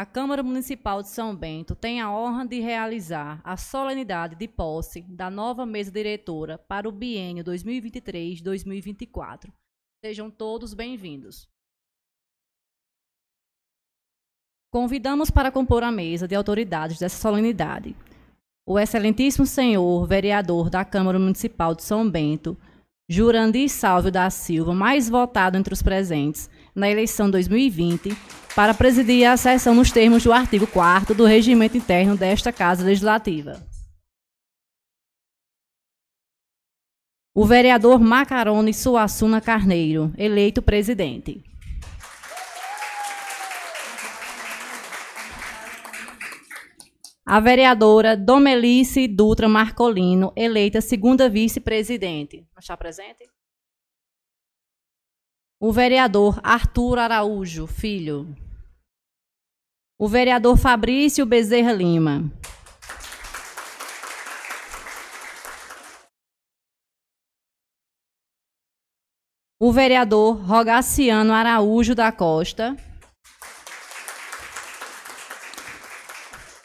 a Câmara Municipal de São Bento tem a honra de realizar a solenidade de posse da nova mesa diretora para o biênio 2023-2024. Sejam todos bem-vindos. Convidamos para compor a mesa de autoridades dessa solenidade o excelentíssimo senhor vereador da Câmara Municipal de São Bento, Jurandir Salvio da Silva, mais votado entre os presentes na eleição 2020, para presidir a sessão nos termos do artigo 4 do regimento interno desta Casa Legislativa. O vereador Macarone Suassuna Carneiro, eleito presidente. A vereadora Domelice Dutra Marcolino, eleita segunda vice-presidente. Está presente? O vereador Arthur Araújo, filho. O vereador Fabrício Bezerra Lima. O vereador Rogaciano Araújo da Costa.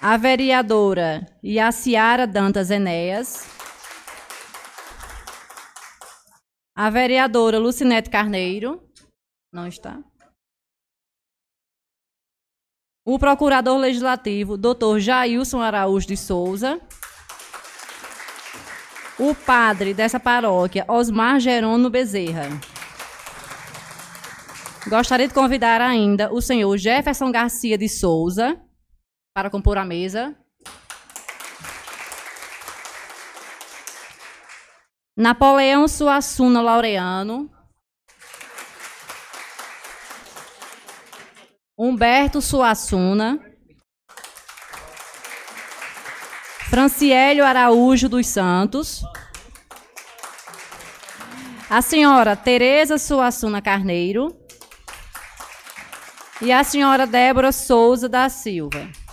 a vereadora Yaciara Dantas Enéas, a vereadora Lucinete Carneiro, não está. O procurador legislativo, doutor Jailson Araújo de Souza. O padre dessa paróquia, Osmar Jerônimo Bezerra. Gostaria de convidar ainda o senhor Jefferson Garcia de Souza, para compor a mesa. Napoleão Suassuna Laureano. Humberto Suassuna. Franciélio Araújo dos Santos. A senhora Tereza Suassuna Carneiro. E a senhora Débora Souza da Silva.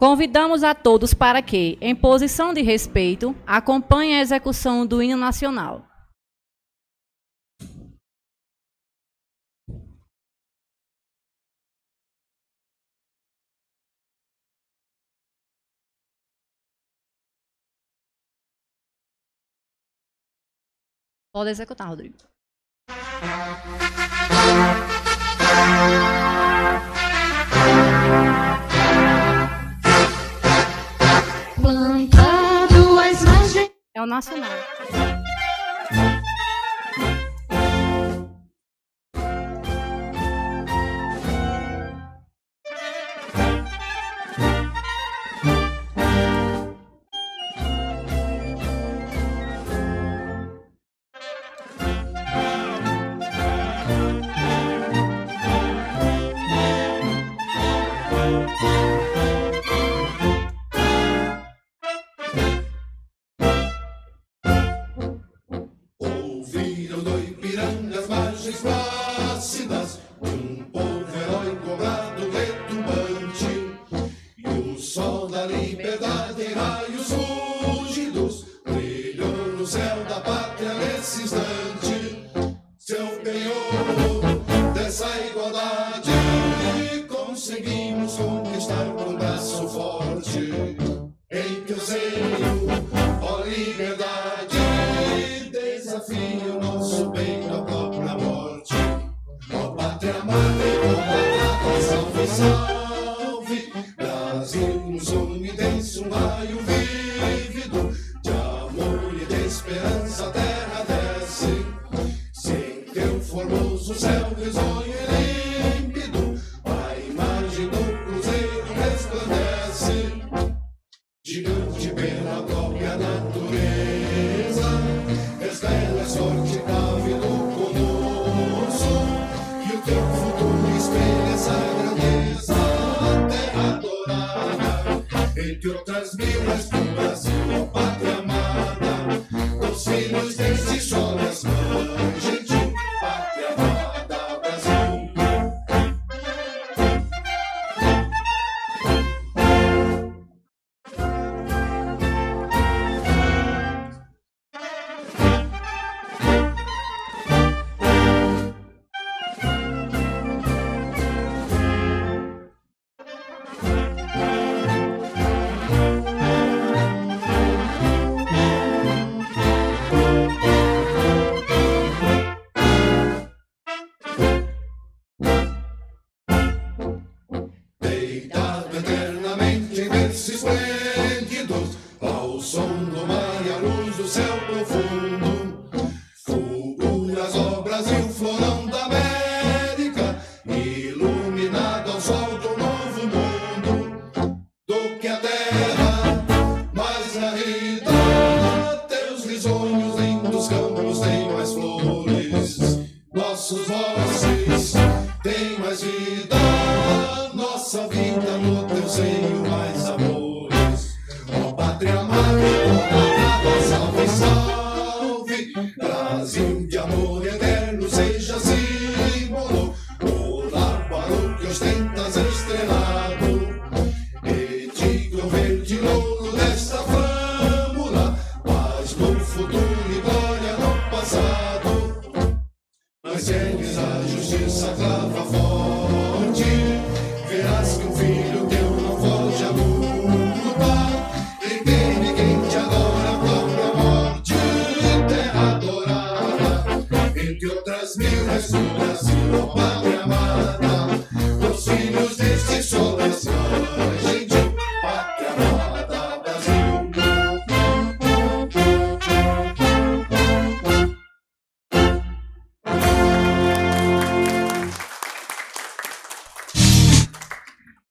Convidamos a todos para que, em posição de respeito, acompanhem a execução do hino nacional. Pode executar, Rodrigo. É o nacional. pela própria natureza. Desvela é a sorte da vida conosco, e o teu futuro espelha essa grandeza. Terra dourada, entre outras mil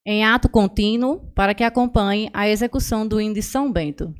em ato contínuo para que acompanhe a execução do Índice São Bento.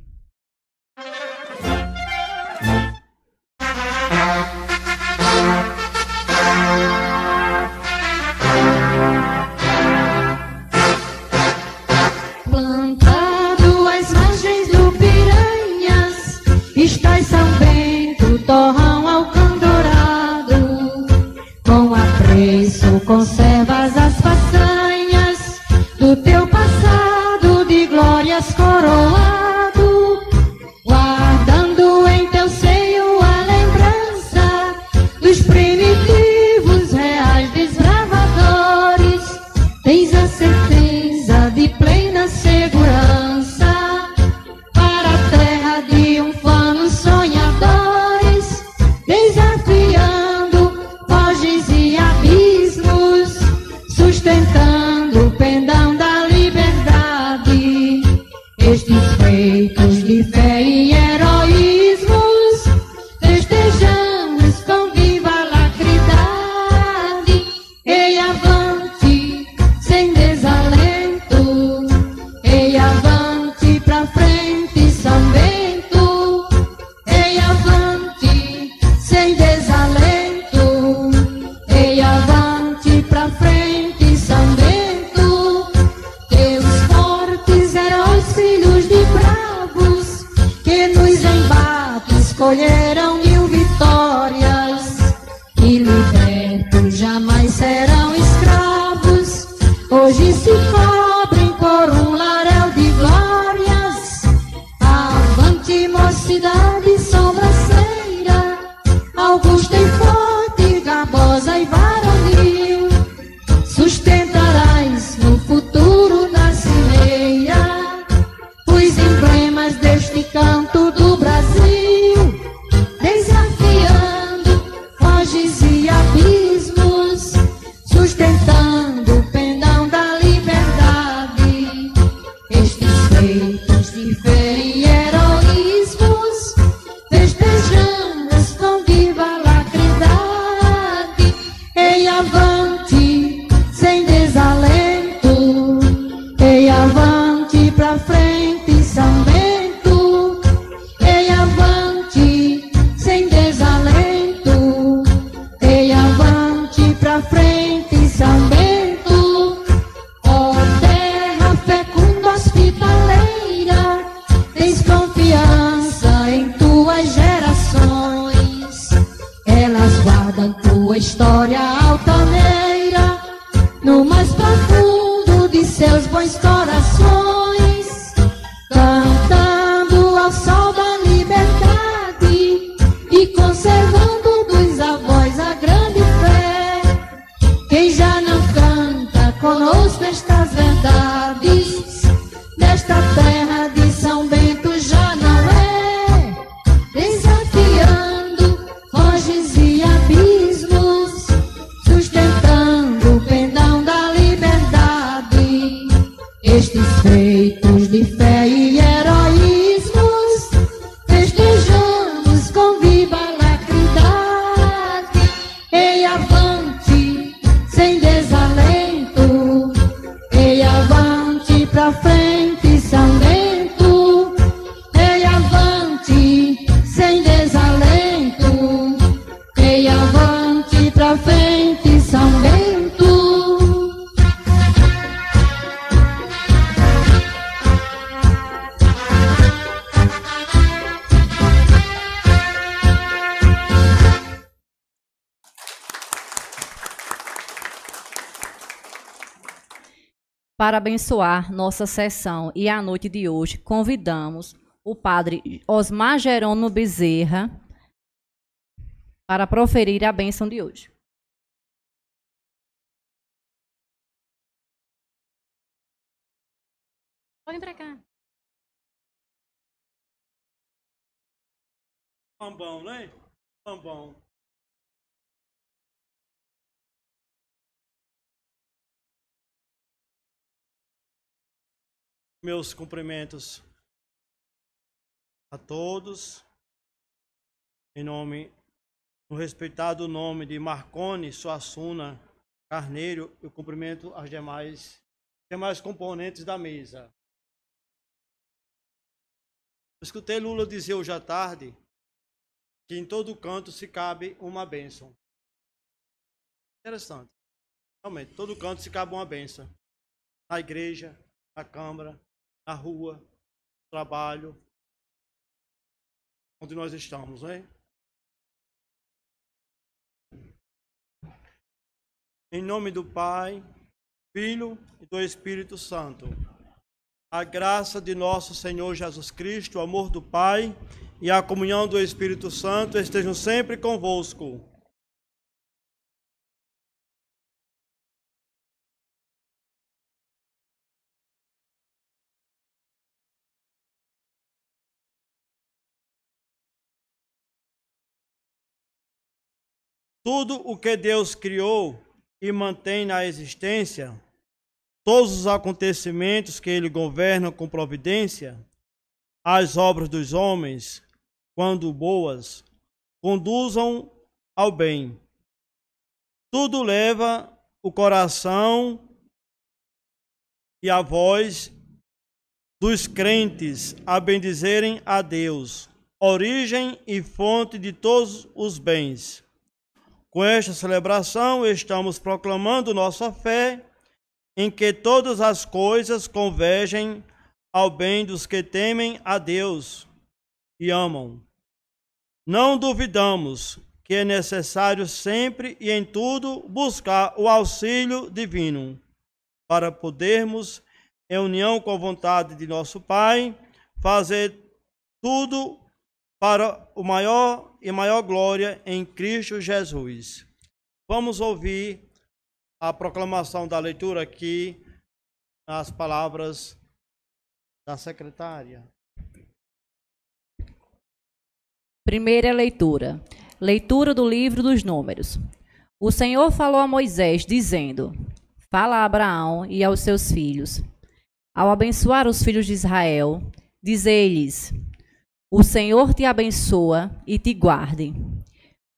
Abençoar nossa sessão e a noite de hoje, convidamos o padre Osmar Jerônimo Bezerra para proferir a bênção de hoje. Pode para cá. Pambão, né? Pambão. Meus cumprimentos a todos, em nome, no respeitado nome de Marcone Suassuna Carneiro, eu cumprimento as demais, demais componentes da mesa. Eu escutei Lula dizer hoje à tarde que em todo canto se cabe uma bênção. Interessante. Realmente, todo canto se cabe uma bênção. Na igreja, na câmara, na rua, no trabalho, onde nós estamos, né? Em nome do Pai, Filho e do Espírito Santo. A graça de nosso Senhor Jesus Cristo, o amor do Pai e a comunhão do Espírito Santo estejam sempre convosco. Tudo o que Deus criou e mantém na existência, todos os acontecimentos que ele governa com providência, as obras dos homens, quando boas, conduzam ao bem. Tudo leva o coração e a voz dos crentes a bendizerem a Deus, origem e fonte de todos os bens. Com esta celebração, estamos proclamando nossa fé em que todas as coisas convergem ao bem dos que temem a Deus e amam. Não duvidamos que é necessário sempre e em tudo buscar o auxílio divino, para podermos, em união com a vontade de nosso Pai, fazer tudo para o maior e maior glória em Cristo Jesus. Vamos ouvir a proclamação da leitura aqui, as palavras da secretária. Primeira leitura. Leitura do livro dos Números. O Senhor falou a Moisés, dizendo: Fala a Abraão e aos seus filhos. Ao abençoar os filhos de Israel, dizei-lhes: o Senhor te abençoa e te guarde.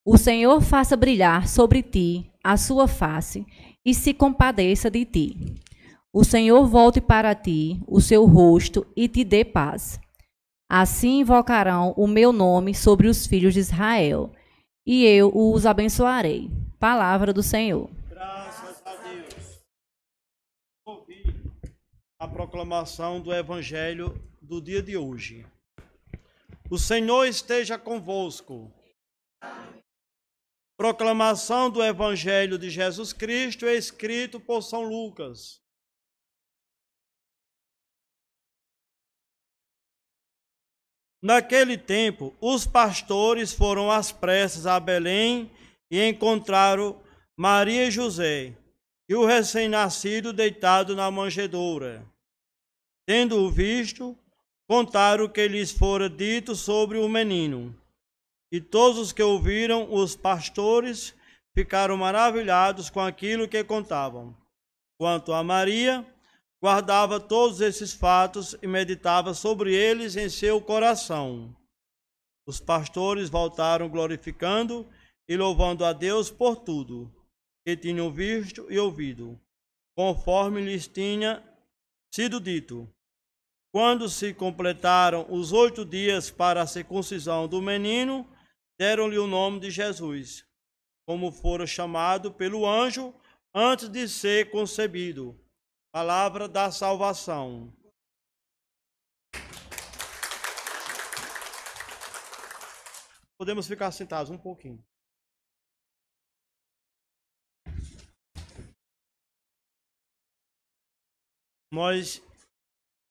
O Senhor faça brilhar sobre ti a sua face e se compadeça de ti. O Senhor volte para ti o seu rosto e te dê paz. Assim invocarão o meu nome sobre os filhos de Israel, e eu os abençoarei. Palavra do Senhor. Graças a Deus. Ouvi a proclamação do Evangelho do dia de hoje. O Senhor esteja convosco. Proclamação do Evangelho de Jesus Cristo, escrito por São Lucas. Naquele tempo, os pastores foram às pressas a Belém e encontraram Maria e José e o recém-nascido deitado na manjedoura. Tendo-o visto, contaram o que lhes fora dito sobre o menino. E todos os que ouviram os pastores ficaram maravilhados com aquilo que contavam. Quanto a Maria, guardava todos esses fatos e meditava sobre eles em seu coração. Os pastores voltaram glorificando e louvando a Deus por tudo que tinham visto e ouvido, conforme lhes tinha sido dito. Quando se completaram os oito dias para a circuncisão do menino, deram-lhe o nome de Jesus, como fora chamado pelo anjo antes de ser concebido. Palavra da salvação. Podemos ficar sentados um pouquinho. nós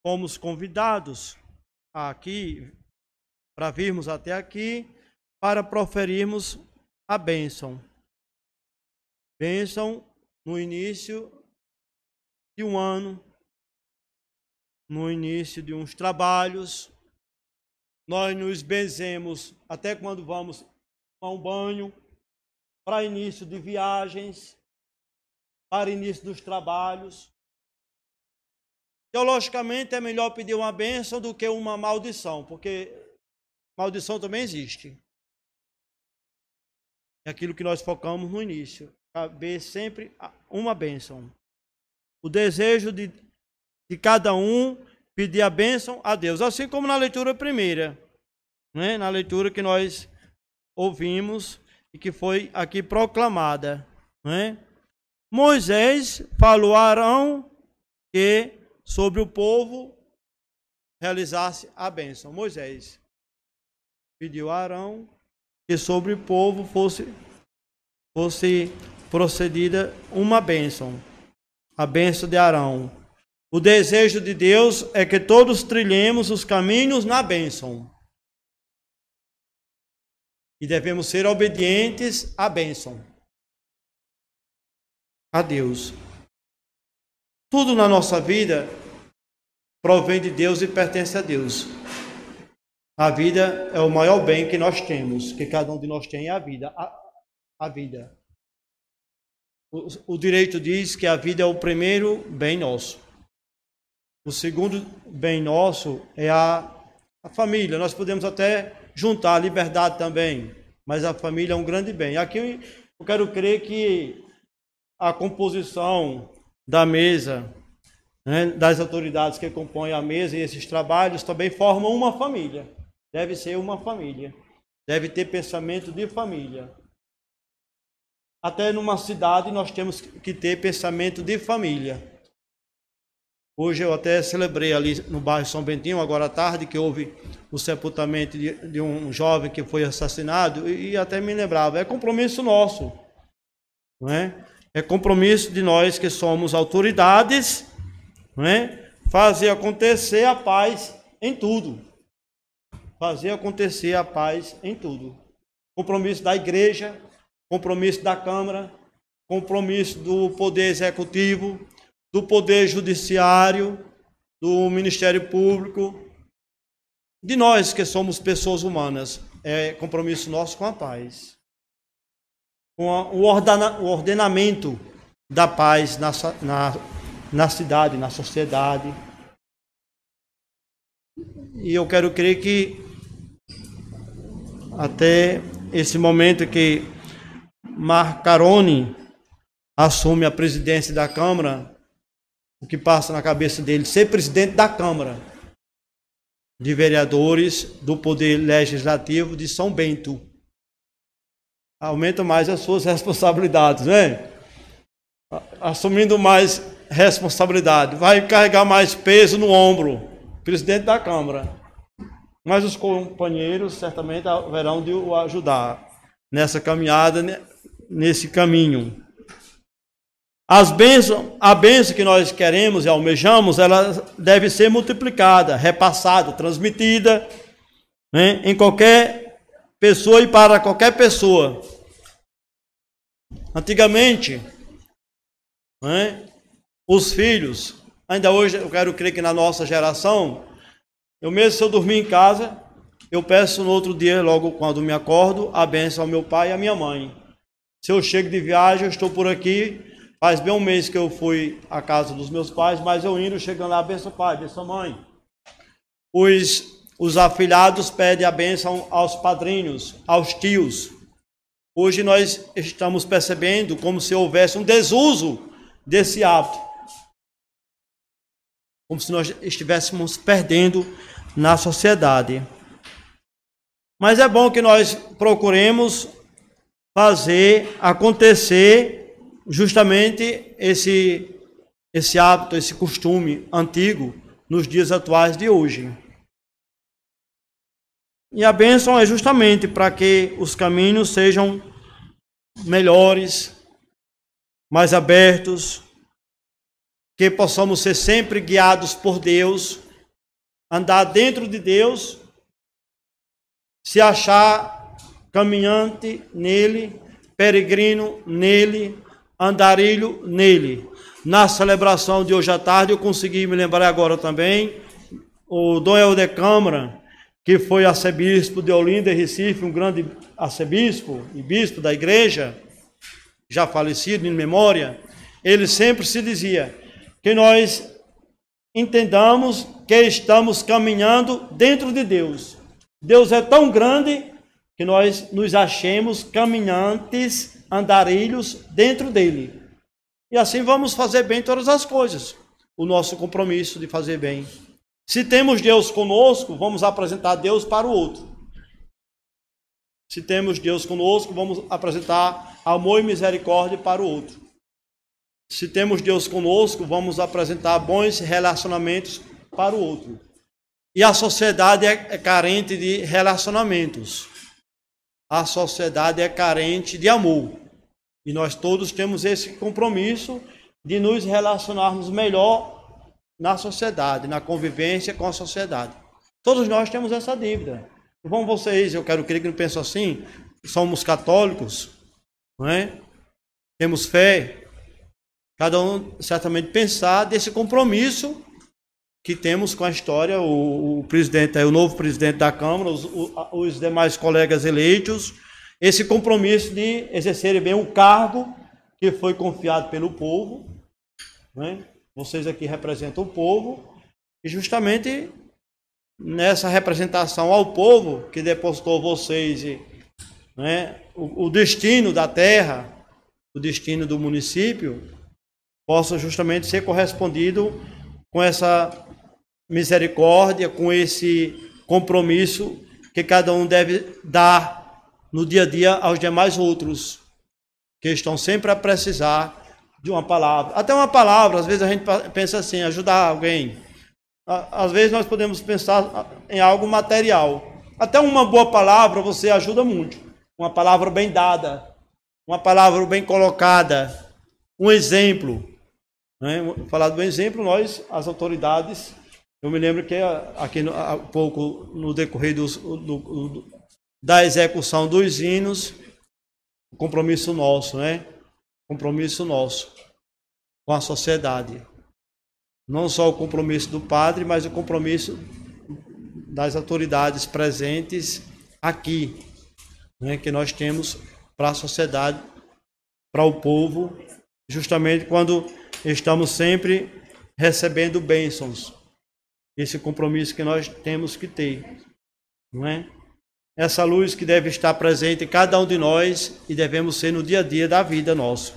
fomos convidados aqui para virmos até aqui para proferirmos a bênção. Bênção no início de um ano, no início de uns trabalhos. Nós nos benzemos até quando vamos a um banho, para início de viagens, para início dos trabalhos. Teologicamente é melhor pedir uma bênção do que uma maldição, porque maldição também existe. É aquilo que nós focamos no início. Caber sempre uma bênção. O desejo de, de cada um pedir a bênção a Deus. Assim como na leitura primeira. Né? Na leitura que nós ouvimos e que foi aqui proclamada. Né? Moisés falou a Arão que sobre o povo realizasse a bênção. Moisés pediu a Arão que sobre o povo fosse, fosse procedida uma bênção, a bênção de Arão. O desejo de Deus é que todos trilhemos os caminhos na bênção. E devemos ser obedientes à bênção. A Deus. Tudo na nossa vida provém de Deus e pertence a Deus. A vida é o maior bem que nós temos, que cada um de nós tem, é a vida. A, a vida. O, o direito diz que a vida é o primeiro bem nosso. O segundo bem nosso é a, a família. Nós podemos até juntar a liberdade também, mas a família é um grande bem. Aqui eu quero crer que a composição da mesa né, das autoridades que compõem a mesa e esses trabalhos também formam uma família. Deve ser uma família. Deve ter pensamento de família. Até numa cidade nós temos que ter pensamento de família. Hoje eu até celebrei ali no bairro São Bentinho, agora à tarde, que houve o sepultamento de, de um jovem que foi assassinado, e, e até me lembrava, é compromisso nosso. Não é? é compromisso de nós que somos autoridades é? fazer acontecer a paz em tudo. Fazer acontecer a paz em tudo. Compromisso da igreja, compromisso da Câmara, compromisso do Poder Executivo, do Poder Judiciário, do Ministério Público, de nós que somos pessoas humanas. É compromisso nosso com a paz. Com o ordenamento da paz na, na na cidade, na sociedade. E eu quero crer que até esse momento que Marcarone assume a presidência da Câmara, o que passa na cabeça dele ser presidente da Câmara de Vereadores do Poder Legislativo de São Bento. Aumenta mais as suas responsabilidades, né? Assumindo mais responsabilidade, vai carregar mais peso no ombro, presidente da Câmara. Mas os companheiros certamente haverão de o ajudar nessa caminhada, nesse caminho. As bênçãos, a bênção que nós queremos e almejamos, ela deve ser multiplicada, repassada, transmitida né, em qualquer pessoa e para qualquer pessoa. Antigamente, né, os filhos, ainda hoje eu quero crer que na nossa geração, eu mesmo se eu dormir em casa, eu peço no outro dia, logo quando me acordo, a benção ao meu pai e à minha mãe. Se eu chego de viagem, eu estou por aqui, faz bem um mês que eu fui à casa dos meus pais, mas eu indo, chegando lá, benção pai, benção mãe. Os, os afilhados pedem a benção aos padrinhos, aos tios. Hoje nós estamos percebendo como se houvesse um desuso desse hábito como se nós estivéssemos perdendo na sociedade. Mas é bom que nós procuremos fazer acontecer justamente esse esse hábito, esse costume antigo nos dias atuais de hoje. E a bênção é justamente para que os caminhos sejam melhores, mais abertos, que possamos ser sempre guiados por Deus, andar dentro de Deus, se achar caminhante nele, peregrino nele, andarilho nele. Na celebração de hoje à tarde, eu consegui me lembrar agora também, o Dom Helder Câmara, que foi arcebispo de Olinda e Recife, um grande arcebispo e bispo da igreja, já falecido em memória, ele sempre se dizia que nós entendamos que estamos caminhando dentro de Deus. Deus é tão grande que nós nos achemos caminhantes, andarilhos dentro dele. E assim vamos fazer bem todas as coisas. O nosso compromisso de fazer bem. Se temos Deus conosco, vamos apresentar Deus para o outro. Se temos Deus conosco, vamos apresentar amor e misericórdia para o outro. Se temos Deus conosco, vamos apresentar bons relacionamentos para o outro. E a sociedade é, é carente de relacionamentos. A sociedade é carente de amor. E nós todos temos esse compromisso de nos relacionarmos melhor na sociedade, na convivência com a sociedade. Todos nós temos essa dívida. Vão vocês, eu quero crer que não pensam assim, somos católicos, não é? Temos fé. Cada um certamente pensar desse compromisso que temos com a história, o, o presidente, o novo presidente da Câmara, os, os demais colegas eleitos, esse compromisso de exercerem bem o cargo que foi confiado pelo povo. Né? Vocês aqui representam o povo, e justamente nessa representação ao povo que depositou vocês né, o, o destino da terra, o destino do município, possa justamente ser correspondido com essa misericórdia, com esse compromisso que cada um deve dar no dia a dia aos demais outros, que estão sempre a precisar de uma palavra. Até uma palavra, às vezes a gente pensa assim, ajudar alguém. Às vezes nós podemos pensar em algo material. Até uma boa palavra você ajuda muito. Uma palavra bem dada, uma palavra bem colocada, um exemplo. Né? Falar do exemplo, nós, as autoridades, eu me lembro que aqui há pouco, no decorrer do, do, da execução dos hinos, compromisso nosso, né? Compromisso nosso com a sociedade. Não só o compromisso do padre, mas o compromisso das autoridades presentes aqui, né? Que nós temos para a sociedade, para o povo, justamente quando estamos sempre recebendo bênçãos esse compromisso que nós temos que ter, não é? Essa luz que deve estar presente em cada um de nós e devemos ser no dia a dia da vida nossa.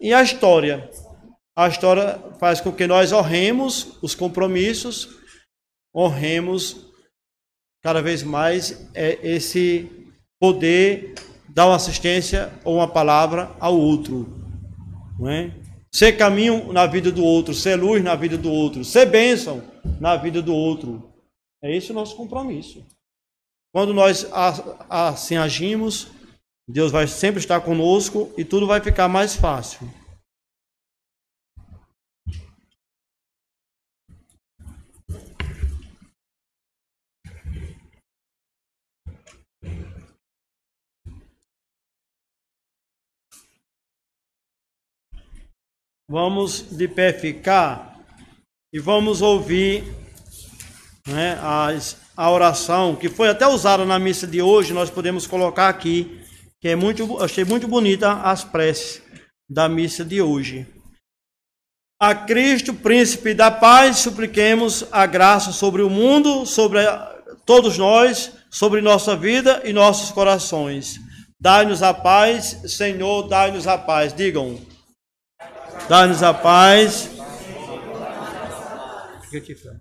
E a história? A história faz com que nós honremos os compromissos, honremos cada vez mais é, esse poder dar uma assistência ou uma palavra ao outro, não é? Ser caminho na vida do outro, ser luz na vida do outro, ser bênção na vida do outro. É esse o nosso compromisso. Quando nós assim agimos, Deus vai sempre estar conosco e tudo vai ficar mais fácil. Vamos de pé ficar e vamos ouvir né, a oração que foi até usada na missa de hoje. Nós podemos colocar aqui, que é muito, achei muito bonita as preces da missa de hoje. A Cristo, príncipe da paz, supliquemos a graça sobre o mundo, sobre todos nós, sobre nossa vida e nossos corações. Dai-nos a paz, Senhor, dai-nos a paz. Digam. Dá-nos a paz. Fica aqui, Fran.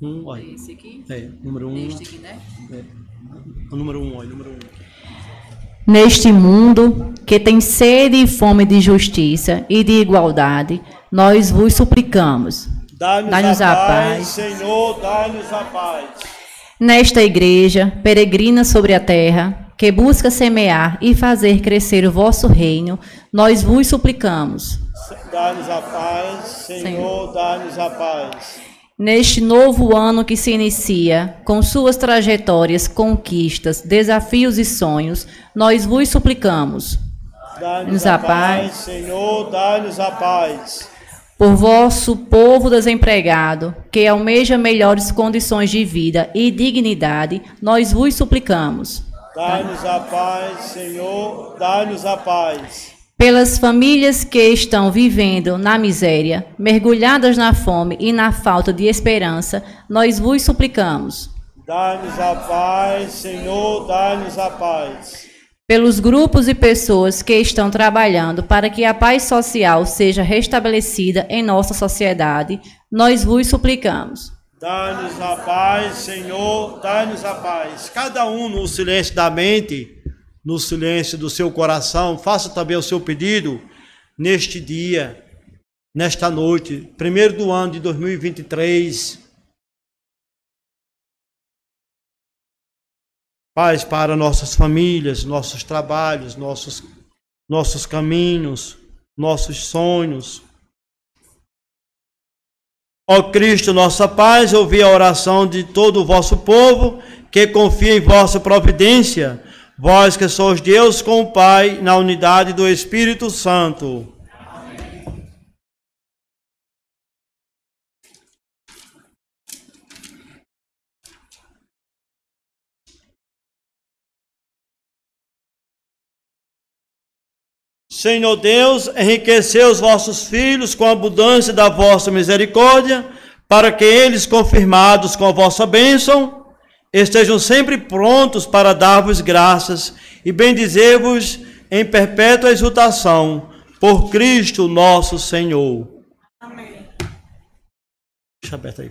Um, olha. Esse aqui? É, número um. Este aqui, né? É. O número um, olha, número um. Neste mundo que tem sede e fome de justiça e de igualdade, nós vos suplicamos. Dá-nos a, a, paz, Senhor, dá-nos a paz. Nesta igreja peregrina sobre a terra, que busca semear e fazer crescer o vosso reino, nós vos suplicamos. Dá-nos a paz. Senhor, dá-nos a paz. Neste novo ano que se inicia, com suas trajetórias, conquistas, desafios e sonhos, nós vos suplicamos. Dá-nos a paz. Senhor, dá-nos a paz. Por vosso povo desempregado, que almeja melhores condições de vida e dignidade, nós vos suplicamos. Dá-nos a paz, Senhor, dá-nos a paz. Pelas famílias que estão vivendo na miséria, mergulhadas na fome e na falta de esperança, nós vos suplicamos. Dá-nos a paz, Senhor, dá-nos a paz. Pelos grupos e pessoas que estão trabalhando para que a paz social seja restabelecida em nossa sociedade, nós vos suplicamos. Dá-nos a paz, Senhor, dá-nos a paz. Cada um no silêncio da mente, no silêncio do seu coração, faça também o seu pedido neste dia, nesta noite, primeiro do ano de 2023. Paz para nossas famílias, nossos trabalhos, nossos, nossos caminhos, nossos sonhos. Ó Cristo, nossa paz, ouvi a oração de todo o vosso povo que confia em vossa providência, vós que sois Deus com o Pai, na unidade do Espírito Santo. Senhor Deus, enriquecei os vossos filhos com a abundância da vossa misericórdia, para que eles, confirmados com a vossa bênção, estejam sempre prontos para dar-vos graças e bendizer-vos em perpétua exultação, por Cristo nosso Senhor. Amém. Deixa aberto aí,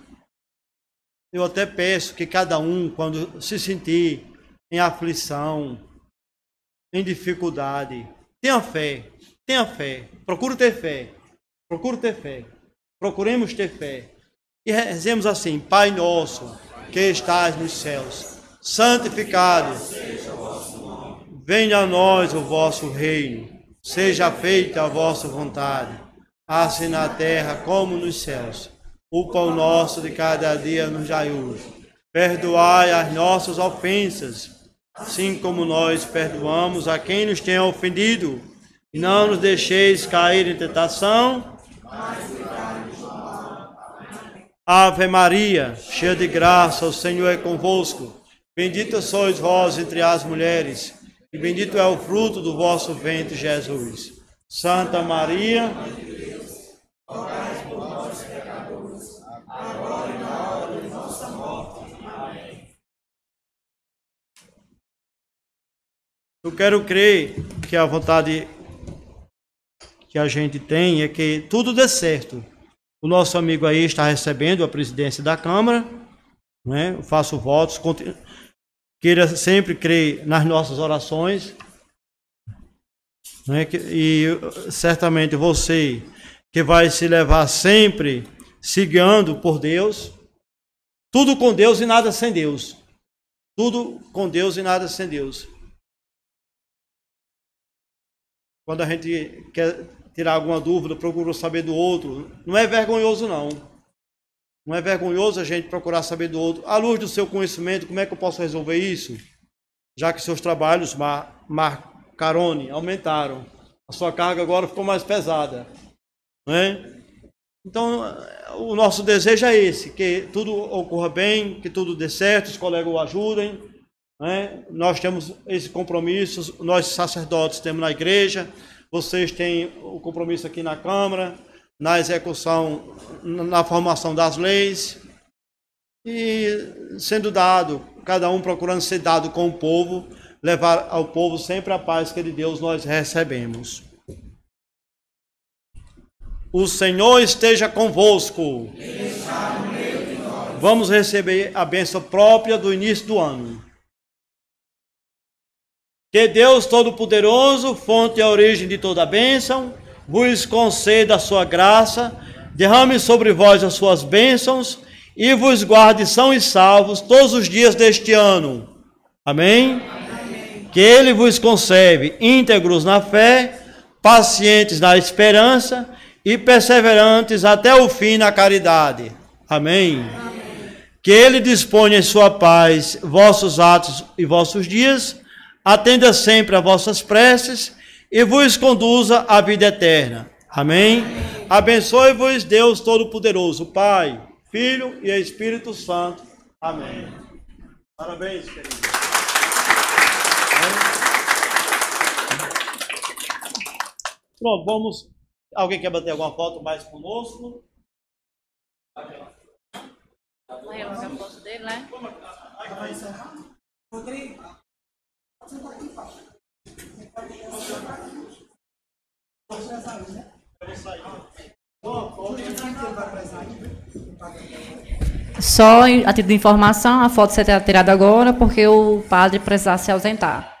Eu até peço que cada um, quando se sentir em aflição, em dificuldade, tenha fé, tenha fé, procure ter fé, procure ter fé, procuremos ter fé. E rezemos assim: Pai nosso, que estás nos céus, santificado venha a nós o vosso reino, seja feita a vossa vontade, assim na terra como nos céus. O pão nosso de cada dia nos dai hoje. Perdoai as nossas ofensas, assim como nós perdoamos a quem nos tem ofendido. Não nos deixeis cair em tentação. Ave Maria, cheia de graça, o Senhor é convosco. Bendita sois vós entre as mulheres, e bendito é o fruto do vosso ventre, Jesus. Santa Maria, Eu quero crer que a vontade que a gente tem é que tudo dê certo. O nosso amigo aí está recebendo a presidência da Câmara, né? Eu faço votos, queira sempre crer nas nossas orações, né? E certamente você que vai se levar sempre se guiando por Deus, tudo com Deus e nada sem Deus. Tudo com Deus e nada sem Deus. Quando a gente quer tirar alguma dúvida, procura saber do outro. Não é vergonhoso, não. Não é vergonhoso a gente procurar saber do outro. À luz do seu conhecimento, como é que eu posso resolver isso? Já que seus trabalhos, Mar, Mar Carone, aumentaram. A sua carga agora ficou mais pesada. Não é? Então, o nosso desejo é esse, que tudo ocorra bem, que tudo dê certo, os colegas o ajudem. Né? Nós temos esse compromisso, nós sacerdotes temos na igreja, vocês têm o compromisso aqui na Câmara, na execução, na formação das leis, e sendo dado, cada um procurando ser dado com o povo, levar ao povo sempre a paz que de Deus nós recebemos. O Senhor esteja convosco. Vamos receber a bênção própria do início do ano. Que Deus Todo-Poderoso, fonte e origem de toda bênção, vos conceda a sua graça, derrame sobre vós as suas bênçãos e vos guarde são e salvos todos os dias deste ano. Amém? Amém. Que Ele vos concede íntegros na fé, pacientes na esperança e perseverantes até o fim na caridade. Amém. Amém. Que Ele disponha em sua paz vossos atos e vossos dias, atenda sempre a vossas preces e vos conduza à vida eterna. Amém. Amém. Abençoe-vos Deus Todo-Poderoso, Pai, Filho e Espírito Santo. Amém. Parabéns, querido. Pronto, vamos Alguém quer bater alguma foto mais conosco? Aí eu a foto dele, né? Rodrigo. Só a título de informação, a foto será tirada agora porque o padre precisar se ausentar.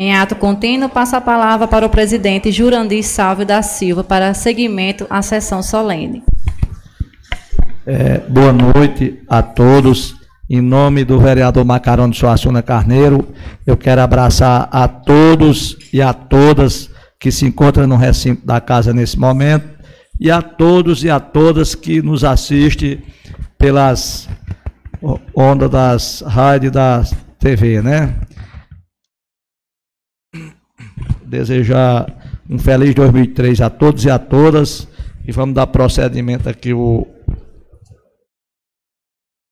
Em ato contínuo, passa a palavra para o presidente Jurandir Salve da Silva para seguimento à sessão solene. É, boa noite a todos. Em nome do vereador Macarão de Suassuna Carneiro, eu quero abraçar a todos e a todas que se encontram no recinto da casa nesse momento e a todos e a todas que nos assistem pelas ondas das rádios da TV, né? Desejar um feliz 2003 a todos e a todas e vamos dar procedimento aqui o,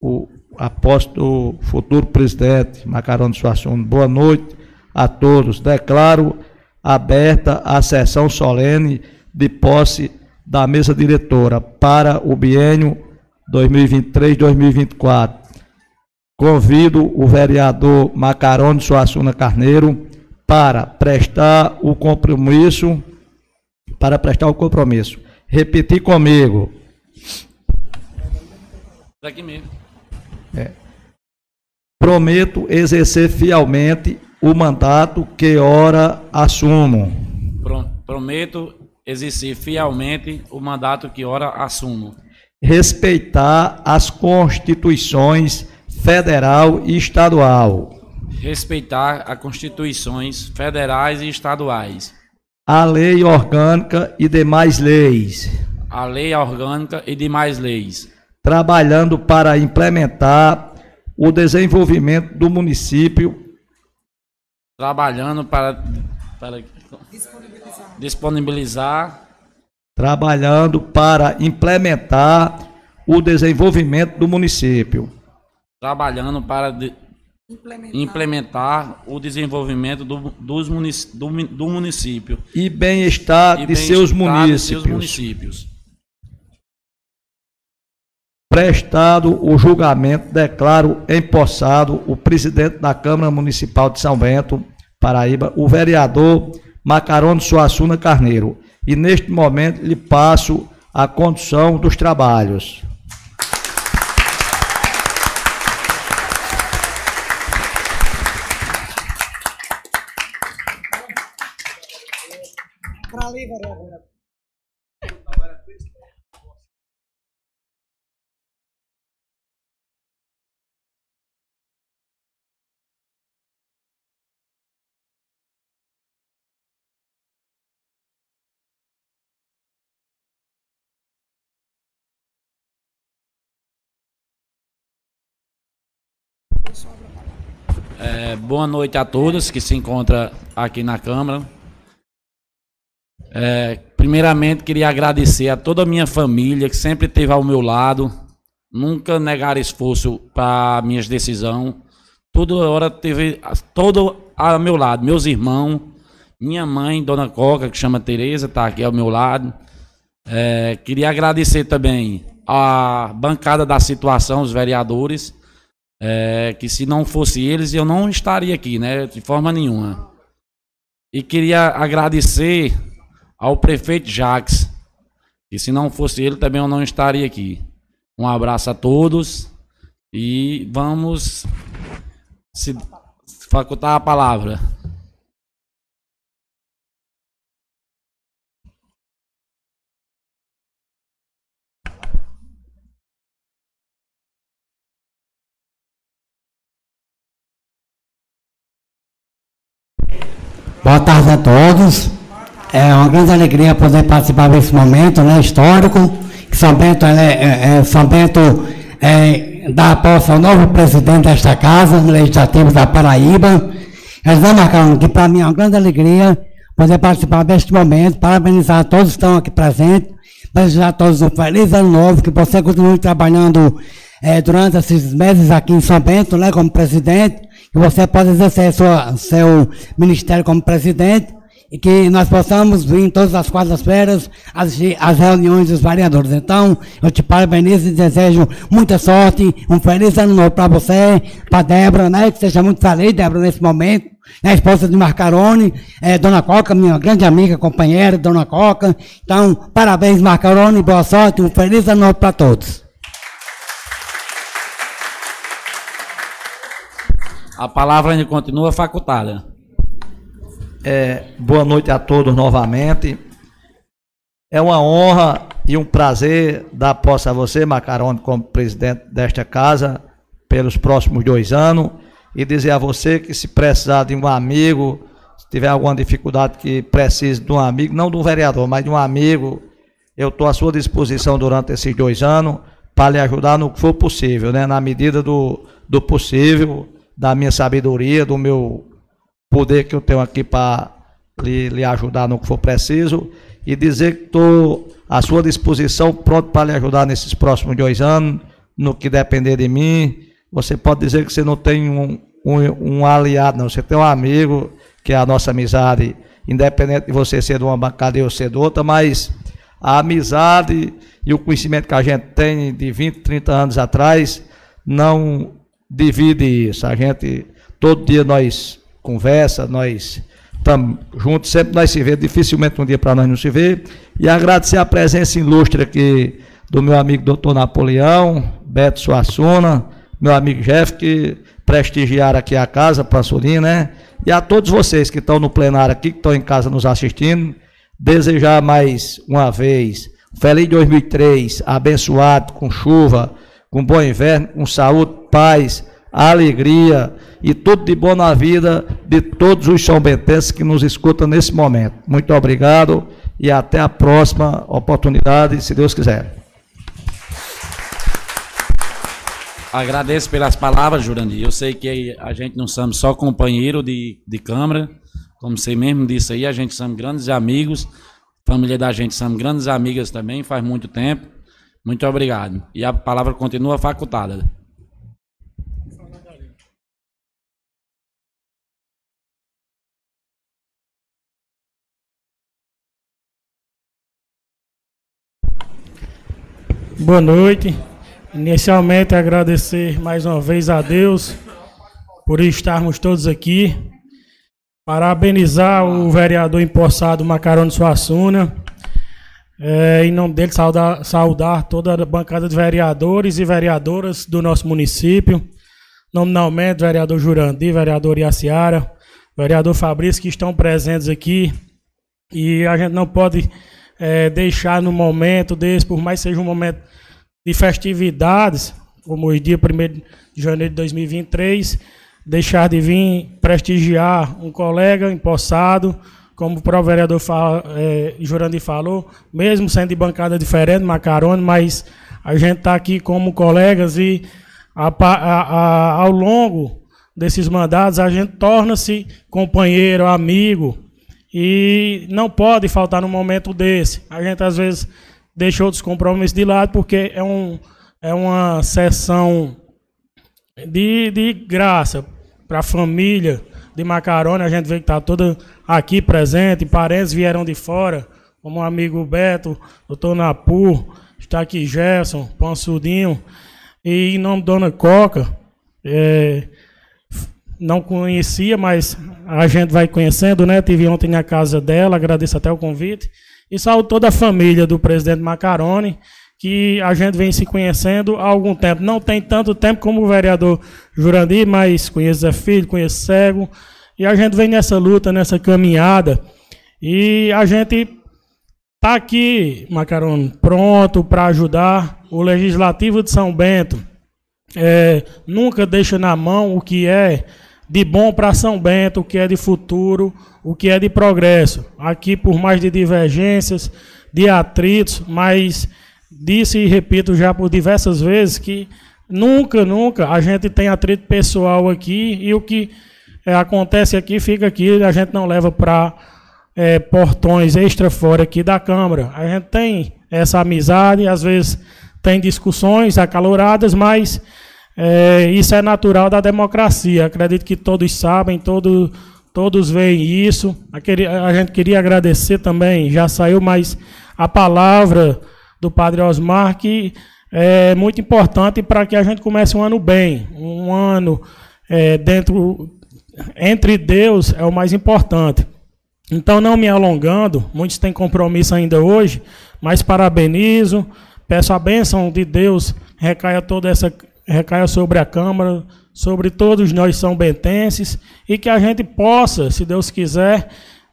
o apóstolo futuro presidente Macarão de Suassuna. Boa noite a todos. Declaro aberta a sessão solene de posse da mesa diretora para o biênio 2023-2024. Convido o vereador Macarão de Suassuna Carneiro para prestar o compromisso, para prestar o compromisso. Repetir comigo. Aqui mesmo. É. Prometo exercer fielmente o mandato que ora assumo. Prometo exercer fielmente o mandato que ora assumo. Respeitar as constituições federal e estadual. Respeitar as constituições federais e estaduais. A lei orgânica e demais leis. A lei orgânica e demais leis trabalhando para implementar o desenvolvimento do município. Trabalhando para, para disponibilizar. disponibilizar. Trabalhando para implementar o desenvolvimento do município. Trabalhando para de, implementar. implementar. o desenvolvimento do, dos munic, do, do município. E bem-estar de, bem seus municípios. De seus municípios Prestado o julgamento, declaro empossado o presidente da Câmara Municipal de São Bento, Paraíba, o vereador Macarone Suassuna Carneiro. E neste momento lhe passo a condução dos trabalhos. É, boa noite a todos que se encontram aqui na Câmara. É, primeiramente, queria agradecer a toda a minha família que sempre esteve ao meu lado, nunca negaram esforço para minhas decisões. Toda hora teve todo ao meu lado, meus irmãos, minha mãe, Dona Coca, que chama Tereza, está aqui ao meu lado. É, queria agradecer também a bancada da situação, os vereadores, é, que se não fosse eles eu não estaria aqui, né, de forma nenhuma. E queria agradecer ao prefeito Jacques, que se não fosse ele também eu não estaria aqui. Um abraço a todos e vamos se facultar a palavra. Boa tarde a todos. É uma grande alegria poder participar desse momento né, histórico. São Bento, é, é, é, São Bento é, dá posse ao novo presidente desta casa, legislativo da Paraíba. Nós vamos marcar que para mim é uma grande alegria poder participar deste momento, parabenizar todos que estão aqui presentes, desejar a todos um feliz ano novo, que você continue trabalhando é, durante esses meses aqui em São Bento, né, como presidente, que você pode exercer sua, seu ministério como presidente e que nós possamos vir todas as quartas-feiras assistir às reuniões dos vereadores. Então, eu te parabenizo e desejo muita sorte, um feliz ano novo para você, para Débora, né? Que seja muito feliz, Débora, nesse momento. A esposa de Marcarone, é, Dona Coca, minha grande amiga, companheira, Dona Coca. Então, parabéns, Marcarone, boa sorte, um feliz ano novo para todos. A palavra ainda continua facultada. É, boa noite a todos novamente. É uma honra e um prazer dar posse a você, Macarone, como presidente desta casa, pelos próximos dois anos, e dizer a você que se precisar de um amigo, se tiver alguma dificuldade que precise de um amigo, não de um vereador, mas de um amigo, eu estou à sua disposição durante esses dois anos para lhe ajudar no que for possível, né? na medida do, do possível da minha sabedoria, do meu poder que eu tenho aqui para lhe, lhe, ajudar no que for preciso e dizer que estou à sua disposição, pronto para lhe ajudar nesses próximos dois anos, no que depender de mim. Você pode dizer que você não tem um, um, um aliado, não, você tem um amigo, que é a nossa amizade, independente de você ser de uma bancada ou ser de outra, mas a amizade e o conhecimento que a gente tem de 20, 30 anos atrás não divide isso. A gente, todo dia nós conversa, nós estamos juntos, sempre nós se vê, dificilmente um dia para nós não se ver. E agradecer a presença ilustre aqui do meu amigo doutor Napoleão, Beto Suassuna, meu amigo Jeff, que prestigiaram aqui a casa, para Surim, né? E a todos vocês que estão no plenário aqui, que estão em casa nos assistindo, desejar mais uma vez feliz 2003, abençoado, com chuva, com bom inverno, com saúde, paz, alegria e tudo de bom na vida de todos os são bentenses que nos escutam nesse momento. Muito obrigado e até a próxima oportunidade, se Deus quiser. Agradeço pelas palavras, Jurandir. Eu sei que a gente não somos só companheiro de, de câmara, como você mesmo disse aí, a gente somos grandes amigos, família da gente somos grandes amigas também, faz muito tempo. Muito obrigado. E a palavra continua facultada. Boa noite. Inicialmente agradecer mais uma vez a Deus por estarmos todos aqui. parabenizar o vereador empossado Macarone Suassuna. É, em nome dele, saudar, saudar toda a bancada de vereadores e vereadoras do nosso município. Nominalmente, vereador Jurandir, vereador Iaciara, vereador Fabrício, que estão presentes aqui. E a gente não pode é, deixar no momento desse, por mais que seja um momento de festividades, como o dia 1 de janeiro de 2023, deixar de vir prestigiar um colega empossado, como o próprio vereador é, Jurandir falou, mesmo sendo de bancada diferente, Macarone, mas a gente está aqui como colegas e a, a, a, ao longo desses mandados a gente torna-se companheiro, amigo, e não pode faltar num momento desse. A gente às vezes deixa outros compromissos de lado porque é, um, é uma sessão de, de graça para a família de Macarone. A gente vê que está toda aqui presente, parentes vieram de fora, como o amigo Beto, doutor Napur, está aqui Gerson, Pansudinho, e em nome de Dona Coca, é, não conhecia, mas a gente vai conhecendo, né? Tive ontem na casa dela, agradeço até o convite. E saúdo toda a família do presidente Macarone, que a gente vem se conhecendo há algum tempo. Não tem tanto tempo como o vereador Jurandir, mas conheço Zé Filho, conheço Cego. E a gente vem nessa luta, nessa caminhada. E a gente está aqui, Macarone, pronto para ajudar o Legislativo de São Bento. É, nunca deixa na mão o que é de bom para São Bento, o que é de futuro, o que é de progresso. Aqui, por mais de divergências, de atritos, mas disse e repito já por diversas vezes que nunca, nunca a gente tem atrito pessoal aqui e o que é, acontece aqui fica aqui, a gente não leva para é, portões extra fora aqui da Câmara. A gente tem essa amizade, às vezes tem discussões acaloradas, mas é, isso é natural da democracia. Acredito que todos sabem, todo, todos veem isso. A gente queria agradecer também, já saiu, mas a palavra do Padre Osmar, que é muito importante para que a gente comece um ano bem, um ano é, dentro entre Deus é o mais importante. Então, não me alongando, muitos têm compromisso ainda hoje, mas parabenizo, peço a bênção de Deus recaia toda essa recaia sobre a Câmara, sobre todos nós são bentenses, e que a gente possa, se Deus quiser,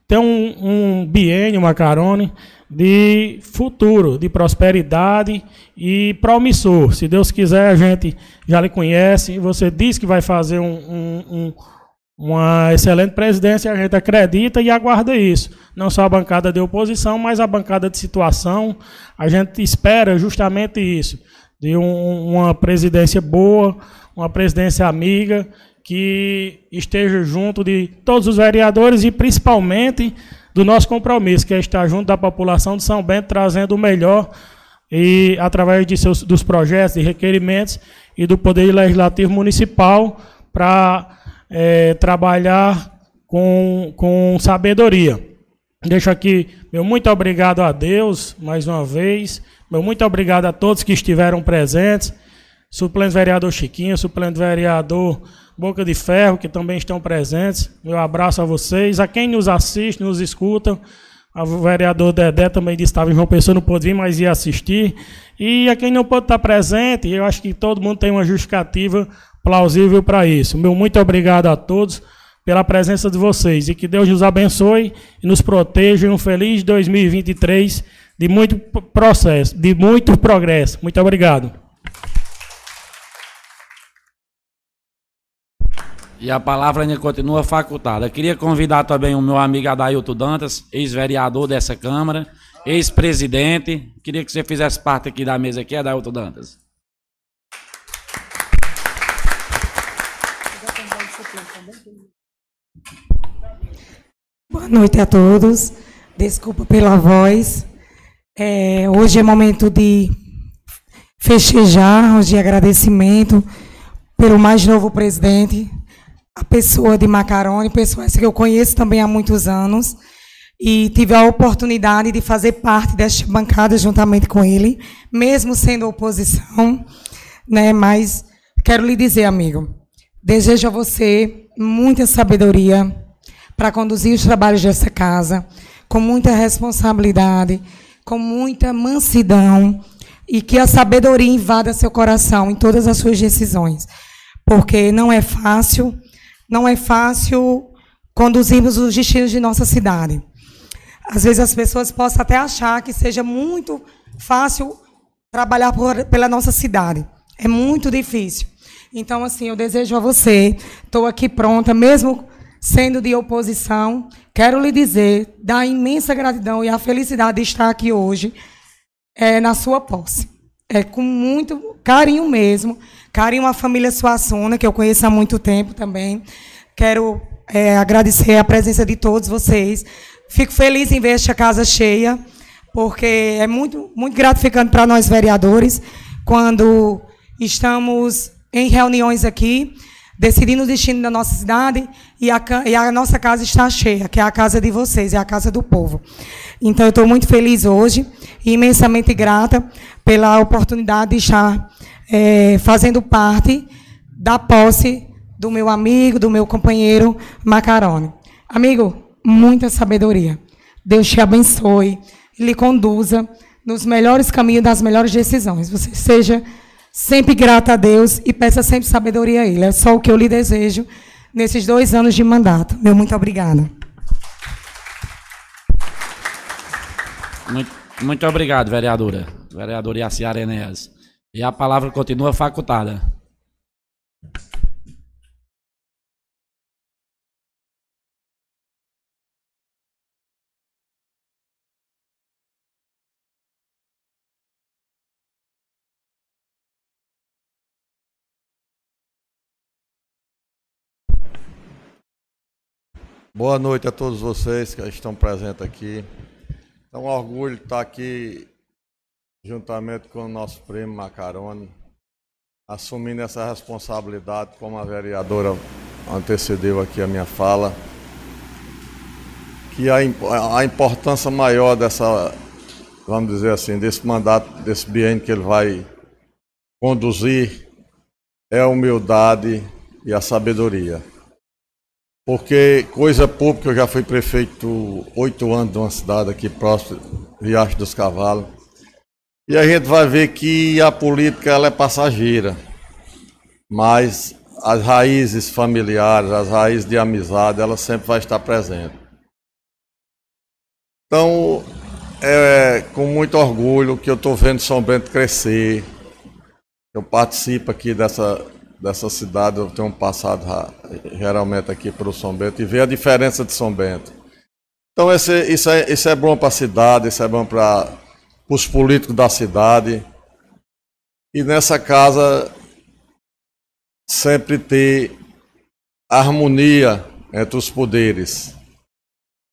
ter um, um biênio, Macarone, de futuro, de prosperidade e promissor. Se Deus quiser, a gente já lhe conhece, você diz que vai fazer um, um uma excelente presidência, a gente acredita e aguarda isso. Não só a bancada de oposição, mas a bancada de situação. A gente espera justamente isso, de um, uma presidência boa, uma presidência amiga, que esteja junto de todos os vereadores e principalmente do nosso compromisso, que é estar junto da população de São Bento, trazendo o melhor e através de seus, dos projetos, de requerimentos e do Poder Legislativo Municipal para é, trabalhar com, com sabedoria. Deixo aqui meu muito obrigado a Deus, mais uma vez. Meu muito obrigado a todos que estiveram presentes. Suplente vereador Chiquinho, suplente vereador Boca de Ferro, que também estão presentes. Meu abraço a vocês. A quem nos assiste, nos escuta. O vereador Dedé também disse que estava em João Pessoa, não pôde vir, mas ia assistir. E a quem não pode estar presente, eu acho que todo mundo tem uma justificativa plausível para isso. Meu muito obrigado a todos pela presença de vocês e que Deus nos abençoe e nos proteja em um feliz 2023 de muito processo, de muito progresso. Muito obrigado. E a palavra ainda continua facultada. Eu queria convidar também o meu amigo Adailton Dantas, ex-vereador dessa Câmara, ex-presidente. Queria que você fizesse parte aqui da mesa aqui, Adailton Dantas. Boa noite a todos. Desculpa pela voz. É, hoje é momento de festejar, de agradecimento pelo mais novo presidente, a pessoa de Macarone, pessoa que eu conheço também há muitos anos, e tive a oportunidade de fazer parte desta bancada juntamente com ele, mesmo sendo oposição, né? Mas quero lhe dizer, amigo, desejo a você muita sabedoria, para conduzir os trabalhos dessa casa com muita responsabilidade, com muita mansidão e que a sabedoria invada seu coração em todas as suas decisões, porque não é fácil, não é fácil conduzirmos os destinos de nossa cidade. Às vezes as pessoas possam até achar que seja muito fácil trabalhar por, pela nossa cidade. É muito difícil. Então, assim, eu desejo a você, estou aqui pronta, mesmo sendo de oposição, quero lhe dizer da imensa gratidão e a felicidade de estar aqui hoje é, na sua posse. É com muito carinho mesmo, carinho à família Suassuna, que eu conheço há muito tempo também. Quero é, agradecer a presença de todos vocês. Fico feliz em ver esta casa cheia, porque é muito, muito gratificante para nós vereadores quando estamos em reuniões aqui, decidindo o destino da nossa cidade e a, e a nossa casa está cheia, que é a casa de vocês, é a casa do povo. Então, eu estou muito feliz hoje e imensamente grata pela oportunidade de estar é, fazendo parte da posse do meu amigo, do meu companheiro Macarone. Amigo, muita sabedoria. Deus te abençoe lhe conduza nos melhores caminhos, das melhores decisões. Você seja sempre grata a Deus e peça sempre sabedoria a Ele. É só o que eu lhe desejo nesses dois anos de mandato. Meu muito obrigada. Muito, muito obrigado, vereadora. Vereadora Yaciara Enéas. E a palavra continua facultada. Boa noite a todos vocês que estão presentes aqui. É um orgulho estar aqui juntamente com o nosso primo Macarone, assumindo essa responsabilidade, como a vereadora antecedeu aqui a minha fala, que a, a importância maior dessa, vamos dizer assim, desse mandato, desse biênio que ele vai conduzir é a humildade e a sabedoria. Porque coisa pública, eu já fui prefeito oito anos de uma cidade aqui próximo, Riacho dos Cavalos. E a gente vai ver que a política ela é passageira. Mas as raízes familiares, as raízes de amizade, ela sempre vai estar presente. Então, é com muito orgulho que eu estou vendo São Bento crescer. Eu participo aqui dessa, dessa cidade, eu tenho passado geralmente aqui para o São Bento e ver a diferença de São Bento. Então esse, isso, é, isso é bom para a cidade, isso é bom para os políticos da cidade. E nessa casa sempre ter harmonia entre os poderes.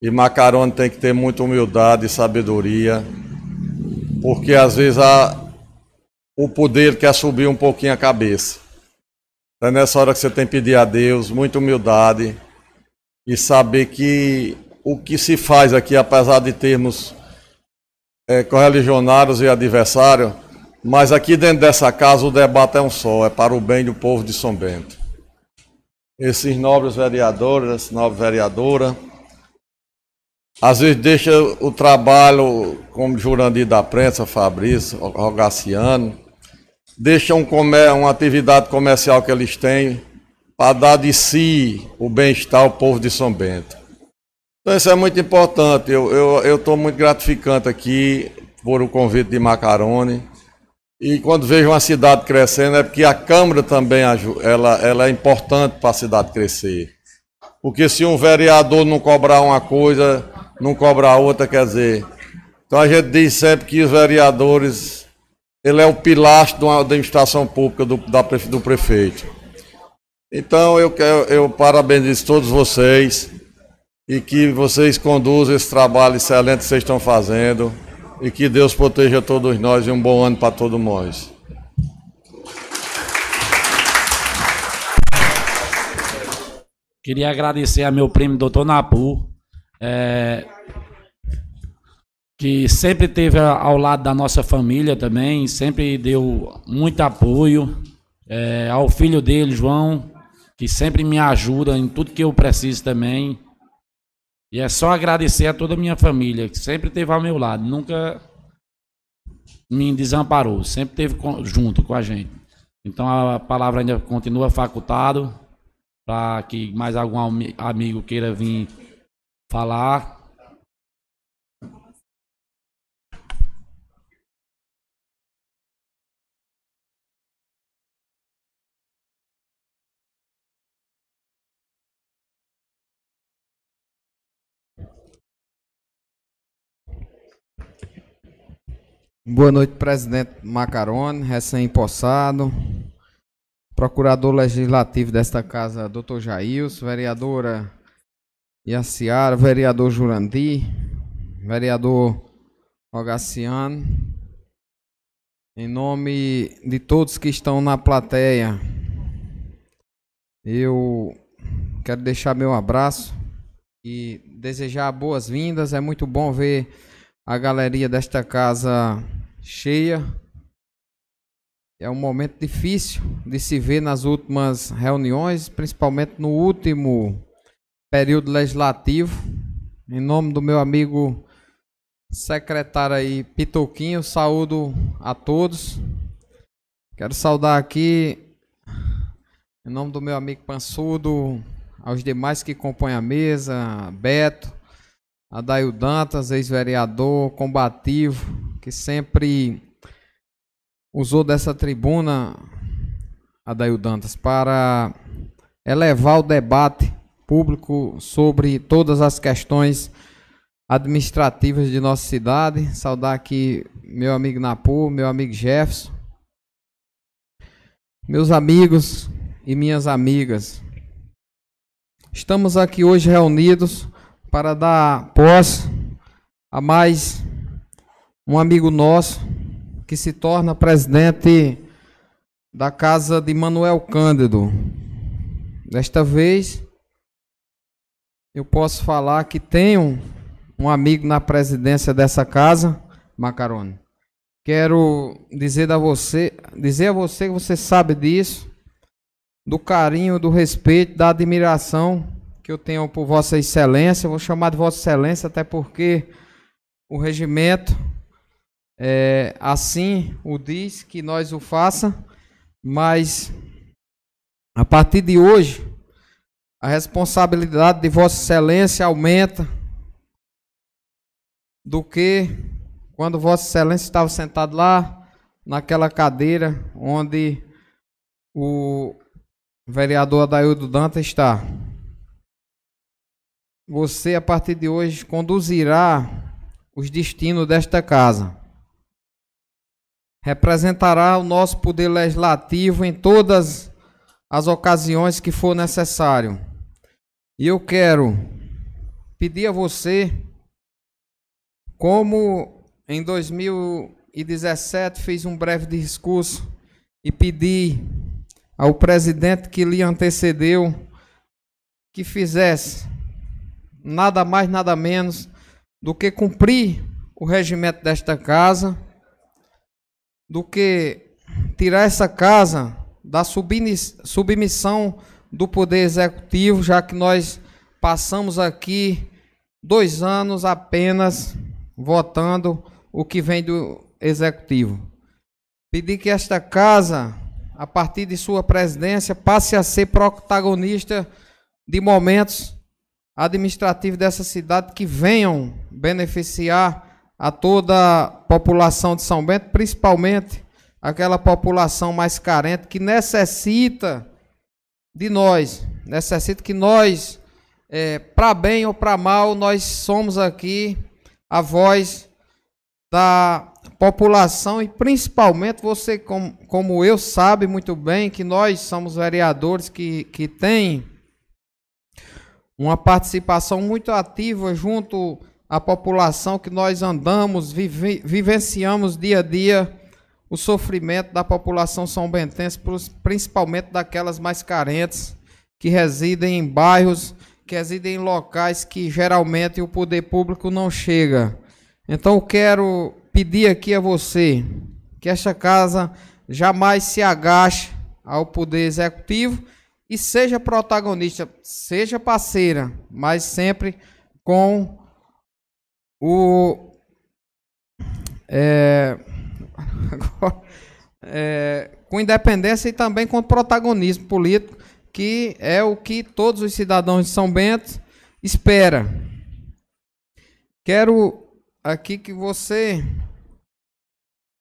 E Macarone tem que ter muita humildade e sabedoria, porque às vezes a, o poder quer subir um pouquinho a cabeça. É nessa hora que você tem que pedir a Deus muita humildade e saber que o que se faz aqui, apesar de termos é, correligionários e adversários, mas aqui dentro dessa casa o debate é um só, é para o bem do povo de São Bento. Esses nobres vereadores, essa nobre vereadora, às vezes deixa o trabalho como Jurandir da Prensa, Fabrício, Rogaciano, deixam um uma atividade comercial que eles têm para dar de si o bem-estar ao povo de São Bento. Então isso é muito importante. Eu estou muito gratificante aqui por o convite de Macarone. E quando vejo uma cidade crescendo é porque a Câmara também ela, ela é importante para a cidade crescer. Porque se um vereador não cobrar uma coisa, não cobrar outra, quer dizer. Então a gente diz sempre que os vereadores ele é o pilastro da administração pública do, da, do prefeito. Então eu, quero, eu parabenizo todos vocês e que vocês conduzam esse trabalho excelente que vocês estão fazendo e que Deus proteja todos nós e um bom ano para todos nós. Queria agradecer a meu primo, doutor Napu, é, que sempre esteve ao lado da nossa família também, sempre deu muito apoio. É, ao filho dele, João, que sempre me ajuda em tudo que eu preciso também. E é só agradecer a toda a minha família, que sempre esteve ao meu lado, nunca me desamparou, sempre esteve junto com a gente. Então a palavra ainda continua facultado para que mais algum ami- amigo queira vir falar. Boa noite, presidente Macarone, recém-empossado, procurador legislativo desta casa, doutor Jailson, vereadora Yaciara, vereador Jurandir, vereador Rogaciano, em nome de todos que estão na plateia, eu quero deixar meu abraço e desejar boas-vindas. É muito bom ver a galeria desta casa cheia. É um momento difícil de se ver nas últimas reuniões, principalmente no último período legislativo. Em nome do meu amigo secretário aí, Pitoquinho, saúdo a todos. Quero saudar aqui, em nome do meu amigo Pansudo, aos demais que compõem a mesa, Beto, Adail Dantas, ex-vereador, combativo, que sempre usou dessa tribuna, Adail Dantas, para elevar o debate público sobre todas as questões administrativas de nossa cidade. Saudar aqui meu amigo Napu, meu amigo Jefferson, meus amigos e minhas amigas. Estamos aqui hoje reunidos para dar posse a mais um amigo nosso que se torna presidente da casa de Manuel Cândido. Desta vez, eu posso falar que tenho um amigo na presidência dessa casa, Macarone. Quero dizer a você, dizer a você que você sabe disso, do carinho, do respeito, da admiração que eu tenho por Vossa Excelência. Vou chamar de Vossa Excelência, até porque o regimento é, assim o diz que nós o faça, mas a partir de hoje a responsabilidade de Vossa Excelência aumenta do que quando Vossa Excelência estava sentado lá naquela cadeira onde o vereador Adaildo Danta está. Você, a partir de hoje, conduzirá os destinos desta casa. Representará o nosso poder legislativo em todas as ocasiões que for necessário. E eu quero pedir a você, como em 2017 fiz um breve discurso e pedi ao presidente que lhe antecedeu que fizesse nada mais, nada menos do que cumprir o regimento desta casa, do que tirar essa casa da submis- submissão do Poder Executivo, já que nós passamos aqui dois anos apenas votando o que vem do Executivo. Pedir que esta casa, a partir de sua presidência, passe a ser protagonista de momentos administrativos dessa cidade que venham beneficiar a toda a população de São Bento, principalmente aquela população mais carente que necessita de nós, necessita que nós, para bem ou para mal, nós somos aqui a voz da população e principalmente você, como, como eu, sabe muito bem que nós somos vereadores que, que têm uma participação muito ativa junto à população que nós andamos, vive, vivenciamos dia a dia o sofrimento da população são bentense, principalmente daquelas mais carentes, que residem em bairros, que residem em locais que geralmente o poder público não chega. Então eu quero pedir aqui a você que esta casa jamais se agache ao poder executivo e seja protagonista, seja parceira, mas sempre com o. É, é, com independência e também com protagonismo político, que é o que todos os cidadãos de São Bento esperam. Quero aqui que você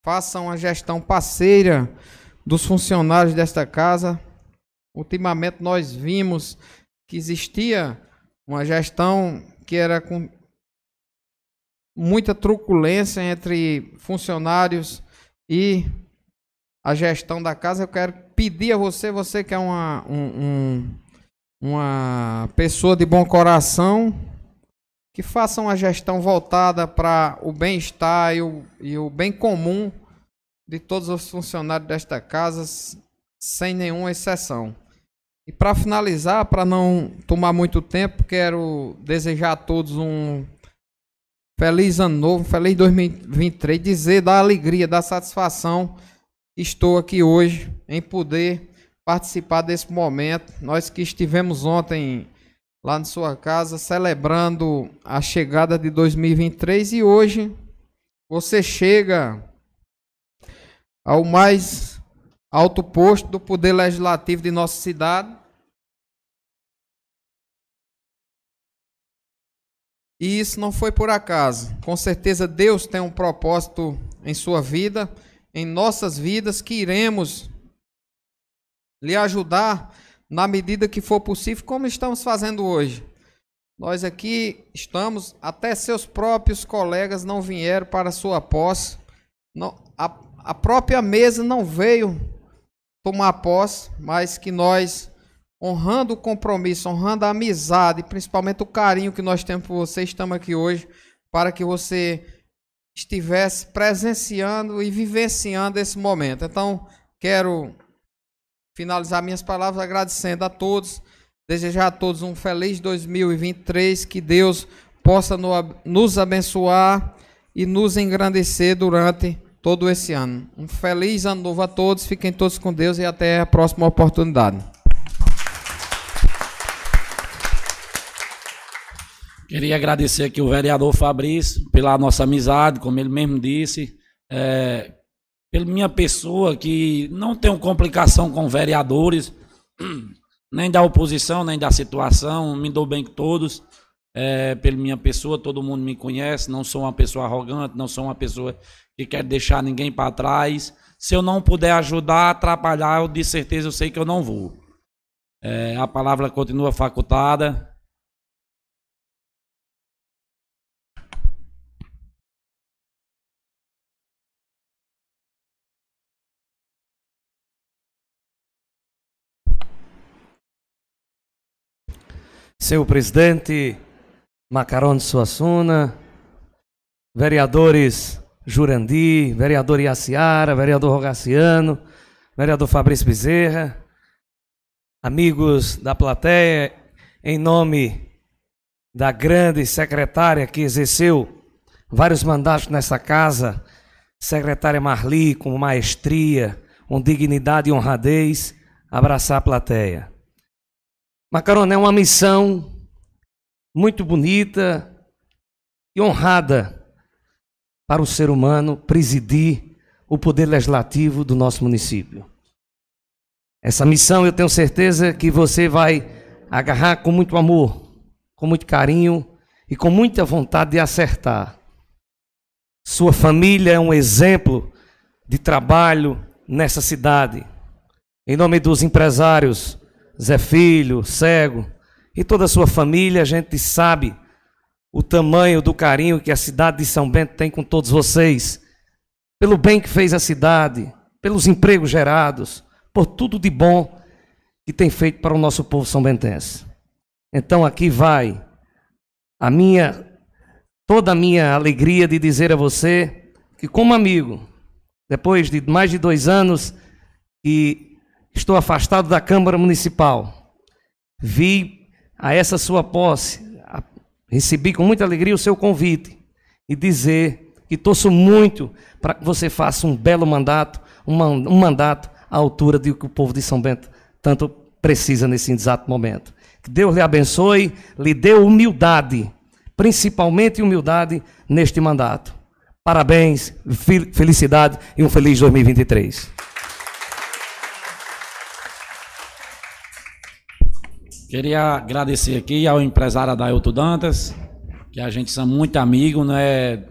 faça uma gestão parceira dos funcionários desta casa. Ultimamente nós vimos que existia uma gestão que era com muita truculência entre funcionários e a gestão da casa. Eu quero pedir a você, você que é uma, um, um, uma pessoa de bom coração, que faça uma gestão voltada para o bem-estar e o, e o bem comum de todos os funcionários desta casa, sem nenhuma exceção. E para finalizar, para não tomar muito tempo, quero desejar a todos um feliz ano novo, feliz 2023, dizer da alegria, da satisfação estou aqui hoje em poder participar desse momento. Nós que estivemos ontem lá na sua casa celebrando a chegada de 2023 e hoje você chega ao mais alto posto do poder legislativo de nossa cidade E isso não foi por acaso. Com certeza Deus tem um propósito em sua vida, em nossas vidas, que iremos lhe ajudar na medida que for possível, como estamos fazendo hoje. Nós aqui estamos, até seus próprios colegas não vieram para sua posse. Não, a, a própria mesa não veio tomar posse, mas que nós honrando o compromisso, honrando a amizade, principalmente o carinho que nós temos por você, estamos aqui hoje para que você estivesse presenciando e vivenciando esse momento. Então, quero finalizar minhas palavras agradecendo a todos, desejar a todos um feliz 2023, que Deus possa nos abençoar e nos engrandecer durante todo esse ano. Um feliz ano novo a todos, fiquem todos com Deus e até a próxima oportunidade. Queria agradecer aqui o vereador Fabrício pela nossa amizade, como ele mesmo disse, é, pela minha pessoa que não tenho complicação com vereadores, nem da oposição, nem da situação, me dou bem com todos. É, pela minha pessoa, todo mundo me conhece, não sou uma pessoa arrogante, não sou uma pessoa que quer deixar ninguém para trás. Se eu não puder ajudar, atrapalhar, eu de certeza eu sei que eu não vou. É, a palavra continua facultada. Senhor presidente Macarão de Suassuna, vereadores Jurandi, vereador Iaciara, vereador Rogaciano, vereador Fabrício Bezerra, amigos da plateia, em nome da grande secretária que exerceu vários mandatos nessa casa, secretária Marli, com maestria, com dignidade e honradez, abraçar a plateia. Macarona é uma missão muito bonita e honrada para o ser humano presidir o poder legislativo do nosso município. Essa missão eu tenho certeza que você vai agarrar com muito amor, com muito carinho e com muita vontade de acertar. Sua família é um exemplo de trabalho nessa cidade. Em nome dos empresários Zé Filho, cego, e toda a sua família, a gente sabe o tamanho do carinho que a cidade de São Bento tem com todos vocês, pelo bem que fez a cidade, pelos empregos gerados, por tudo de bom que tem feito para o nosso povo são bentense. Então aqui vai a minha toda a minha alegria de dizer a você que como amigo, depois de mais de dois anos que Estou afastado da Câmara Municipal. Vi a essa sua posse, recebi com muita alegria o seu convite e dizer que torço muito para que você faça um belo mandato, um, mandato à altura de que o povo de São Bento tanto precisa nesse exato momento. Que Deus lhe abençoe, lhe dê humildade principalmente humildade neste mandato. Parabéns, fel- felicidade e um feliz 2023. Queria agradecer aqui ao empresário Adailton Dantas, que a gente são muito amigos, né?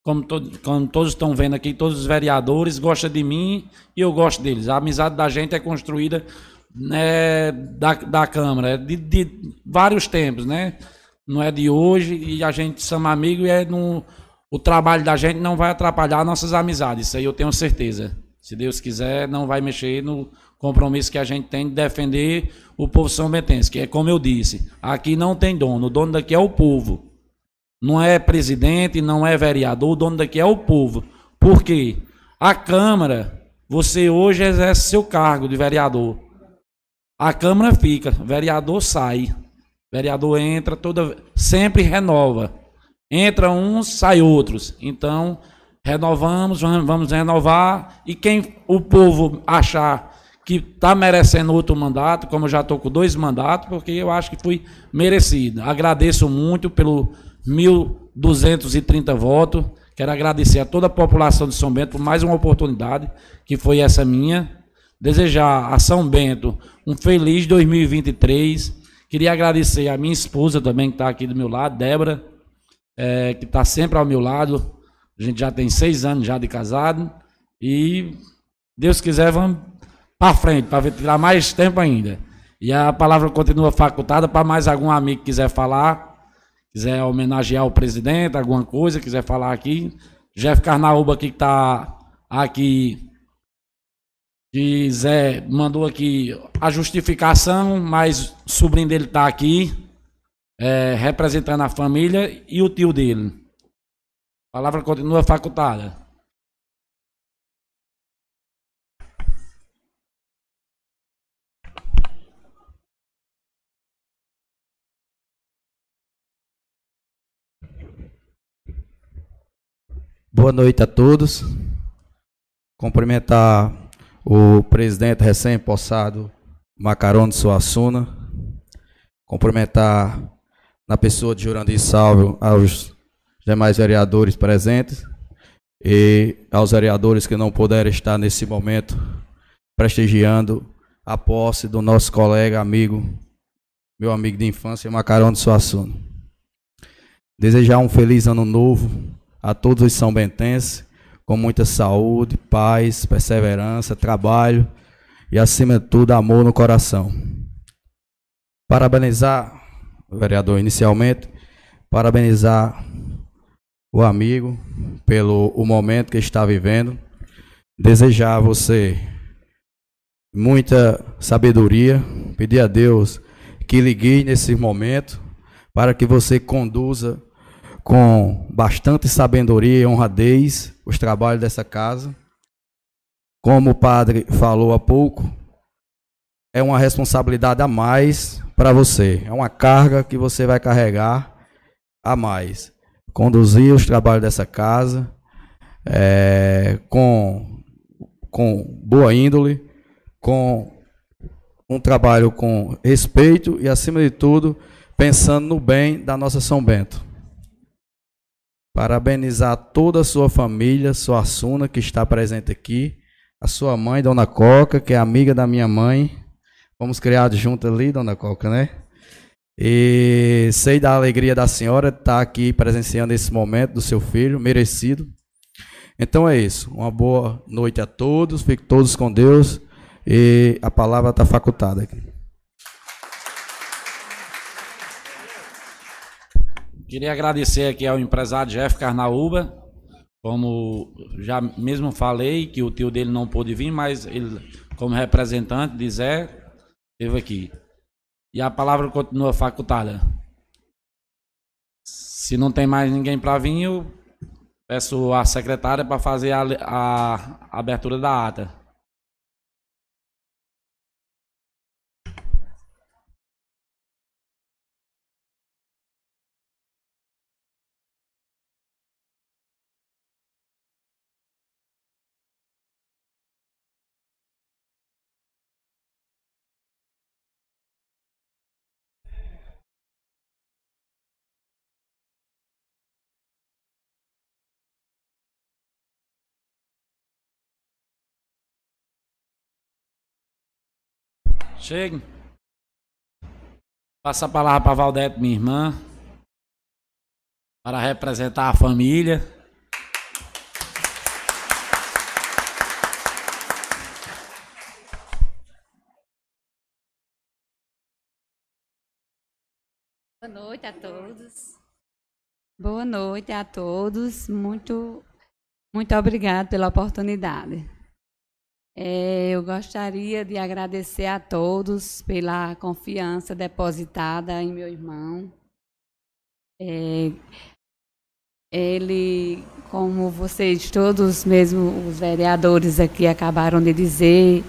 Como, como todos estão vendo aqui, todos os vereadores gostam de mim e eu gosto deles. A amizade da gente é construída né, da, da Câmara, é de, de vários tempos, né? Não é de hoje e a gente somos amigos e é no, o trabalho da gente não vai atrapalhar nossas amizades, isso aí eu tenho certeza. Se Deus quiser, não vai mexer no compromisso que a gente tem de defender o povo são bentense, que é como eu disse, aqui não tem dono, o dono daqui é o povo. Não é presidente, não é vereador, o dono daqui é o povo. Por quê? A Câmara, você hoje exerce seu cargo de vereador. A Câmara fica, vereador sai. Vereador entra, toda sempre renova. Entra uns, sai outros. Então, renovamos, vamos vamos renovar. E quem o povo achar que está merecendo outro mandato, como eu já estou com dois mandatos, porque eu acho que fui merecido. Agradeço muito pelo 1.230 votos. Quero agradecer a toda a população de São Bento por mais uma oportunidade, que foi essa minha. Desejar a São Bento um feliz 2023. Queria agradecer a minha esposa também, que está aqui do meu lado, Débora, eh, que está sempre ao meu lado. A gente já tem seis anos já de casado. E Deus quiser, vamos para frente, para tirar mais tempo ainda. E a palavra continua facultada para mais algum amigo que quiser falar, quiser homenagear o presidente, alguma coisa, quiser falar aqui. Jeff Carnaúba aqui que está aqui, que Zé mandou aqui a justificação, mas o sobrinho dele está aqui, é, representando a família e o tio dele. A palavra continua facultada. Boa noite a todos. Cumprimentar o presidente recém-possado Macarone Suassuna. Cumprimentar na pessoa de Jurandir Salvo aos demais vereadores presentes e aos vereadores que não puderam estar nesse momento prestigiando a posse do nosso colega, amigo, meu amigo de infância, Macarone Suassuna. Desejar um feliz ano novo a todos os são bentenses, com muita saúde, paz, perseverança, trabalho e, acima de tudo, amor no coração. Parabenizar o vereador inicialmente, parabenizar o amigo pelo o momento que está vivendo, desejar a você muita sabedoria, pedir a Deus que lhe guie nesse momento, para que você conduza com bastante sabedoria e honradez os trabalhos dessa casa. Como o padre falou há pouco, é uma responsabilidade a mais para você, é uma carga que você vai carregar a mais. Conduzir os trabalhos dessa casa é, com, com boa índole, com um trabalho com respeito e, acima de tudo, pensando no bem da nossa São Bento. Parabenizar toda a sua família, sua Suna, que está presente aqui, a sua mãe, Dona Coca, que é amiga da minha mãe. Fomos criados juntos ali, Dona Coca, né? E sei da alegria da senhora estar aqui presenciando esse momento do seu filho, merecido. Então é isso. Uma boa noite a todos. Fiquem todos com Deus. E a palavra está facultada aqui. Queria agradecer aqui ao empresário Jeff Carnaúba, como já mesmo falei, que o tio dele não pôde vir, mas ele, como representante de Zé, esteve aqui. E a palavra continua facultada. Se não tem mais ninguém para vir, eu peço à secretária para fazer a, a abertura da ata. Chegue. Passa a palavra para Valdete, minha irmã, para representar a família. Boa noite a todos. Boa noite a todos. Muito, muito obrigado pela oportunidade. É, eu gostaria de agradecer a todos pela confiança depositada em meu irmão. É, ele, como vocês todos, mesmo os vereadores aqui acabaram de dizer,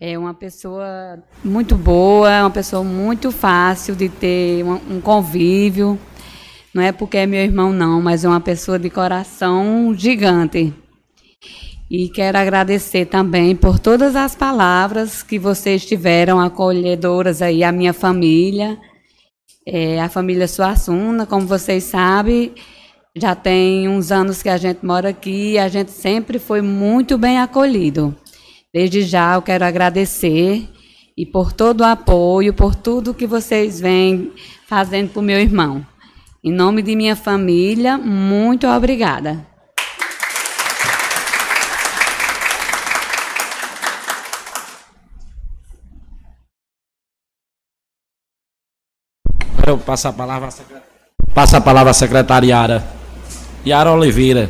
é uma pessoa muito boa, uma pessoa muito fácil de ter um, um convívio. Não é porque é meu irmão, não, mas é uma pessoa de coração gigante. E quero agradecer também por todas as palavras que vocês tiveram acolhedoras aí, a minha família, é, a família Suassuna, como vocês sabem, já tem uns anos que a gente mora aqui e a gente sempre foi muito bem acolhido. Desde já eu quero agradecer e por todo o apoio, por tudo que vocês vêm fazendo para o meu irmão. Em nome de minha família, muito obrigada. Agora a palavra passo a palavra à secretária. Yara Oliveira.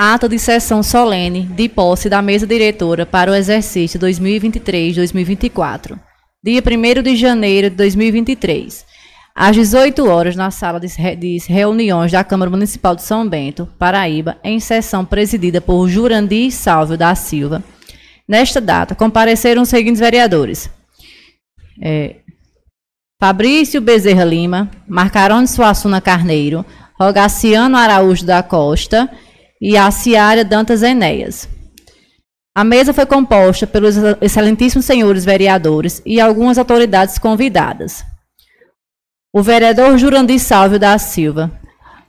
Ato de sessão solene de posse da mesa diretora para o exercício 2023-2024. Dia 1 de janeiro de 2023. Às 18 horas, na sala de re- de reuniões da Câmara Municipal de São Bento, Paraíba, em sessão presidida por Jurandir Salvio da Silva. Nesta data, compareceram os seguintes vereadores. É, Fabrício Bezerra Lima, Marcarone Suassuna Carneiro, Rogaciano Araújo da Costa e a Ciara Dantas Enéas. A mesa foi composta pelos excelentíssimos senhores vereadores e algumas autoridades convidadas. O vereador Jurandir Salvio da Silva,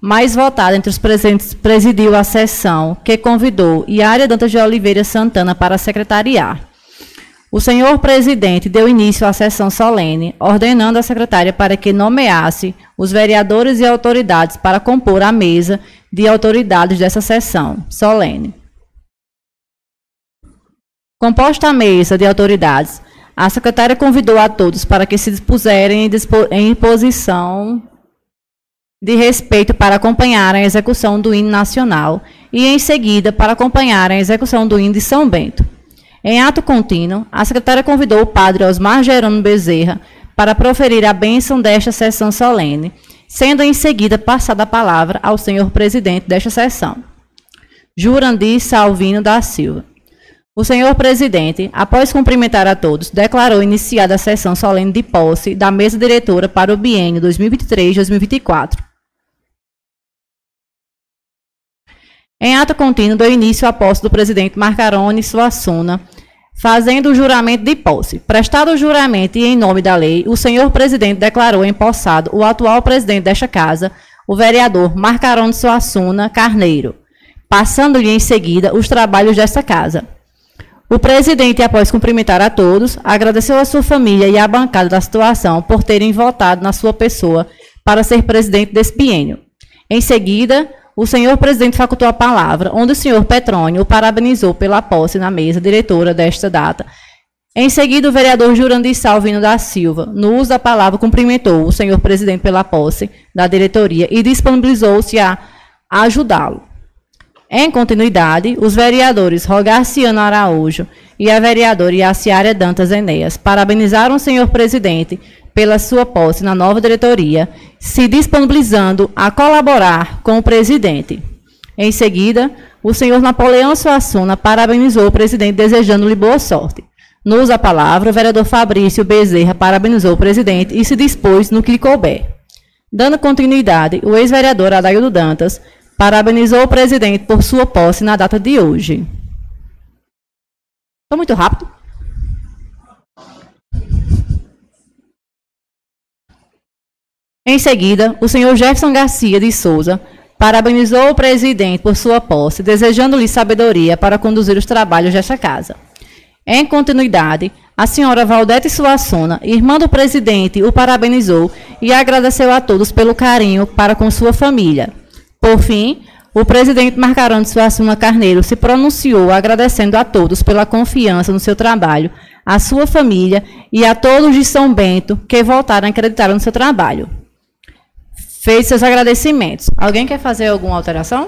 mais votado entre os presentes, presidiu a sessão que convidou Iária Dantas de Oliveira Santana para secretariar. O senhor presidente deu início à sessão solene, ordenando à secretária para que nomeasse os vereadores e autoridades para compor a mesa de autoridades dessa sessão solene. Composta a mesa de autoridades, a secretária convidou a todos para que se dispuserem em posição de respeito para acompanharem a execução do hino nacional e, em seguida, para acompanharem a execução do hino de São Bento. Em ato contínuo, a secretária convidou o padre Osmar Jerônimo Bezerra para proferir a bênção desta sessão solene, sendo em seguida passada a palavra ao senhor presidente desta sessão, Jurandir Salvino da Silva. O senhor presidente, após cumprimentar a todos, declarou iniciada a sessão solene de posse da mesa diretora para o biênio 2023-2024. Em ato contínuo, deu início à posse do presidente Marcarone Suassuna, fazendo o juramento de posse. Prestado o juramento e em nome da lei, o senhor presidente declarou empossado o atual presidente desta casa, o vereador Marcarone Suassuna Carneiro, passando-lhe em seguida os trabalhos desta casa. O presidente, após cumprimentar a todos, agradeceu à sua família e à bancada da situação por terem votado na sua pessoa para ser presidente desse biênio. Em seguida, o senhor presidente facultou a palavra, onde o senhor Petrônio o parabenizou pela posse na mesa diretora desta data. Em seguida, o vereador Jurandir Salvino da Silva, no uso da palavra, cumprimentou o senhor presidente pela posse da diretoria e disponibilizou-se a ajudá-lo. Em continuidade, os vereadores Rogarciano Araújo e a vereadora Iaciara Dantas Enéas parabenizaram o senhor presidente pela sua posse na nova diretoria, se disponibilizando a colaborar com o presidente. Em seguida, o senhor Napoleão Suassuna parabenizou o presidente, desejando-lhe boa sorte. No uso a palavra, o vereador Fabrício Bezerra parabenizou o presidente e se dispôs no que lhe couber. Dando continuidade, o ex-vereador Adaildo Dantas parabenizou o presidente por sua posse na data de hoje. Estou muito rápido? Em seguida, o senhor Jefferson Garcia de Souza parabenizou o presidente por sua posse, desejando-lhe sabedoria para conduzir os trabalhos desta casa. Em continuidade, a senhora Valdete Suassuna, irmã do presidente, o parabenizou e agradeceu a todos pelo carinho para com sua família. Por fim, o presidente Marcarão de Suassuna Carneiro se pronunciou agradecendo a todos pela confiança no seu trabalho, à sua família e a todos de São Bento que voltaram a acreditar no seu trabalho fez seus agradecimentos. Alguém quer fazer alguma alteração?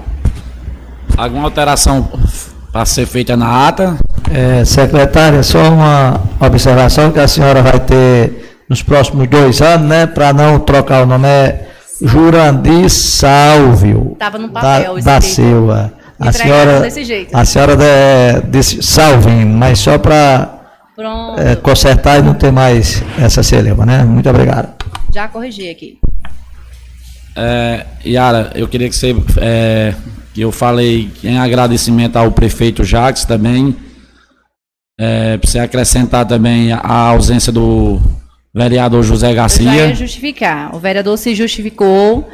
Alguma alteração para ser feita na ata? É, secretária, só uma observação que a senhora vai ter nos próximos dois anos, né? Para não trocar o nome, é Jurandir Salvio. Estava no papel, da, da Silva. A senhora, desse jeito. a senhora de, disse Salvin, mas só para é, consertar e não ter mais essa celeuma, né? Muito obrigado. Já corrigi aqui. É, Yara, eu queria que você. É, que eu falei em agradecimento ao prefeito Jacques também. É, para você acrescentar também a ausência do vereador José Garcia. Eu já ia justificar. O vereador se justificou,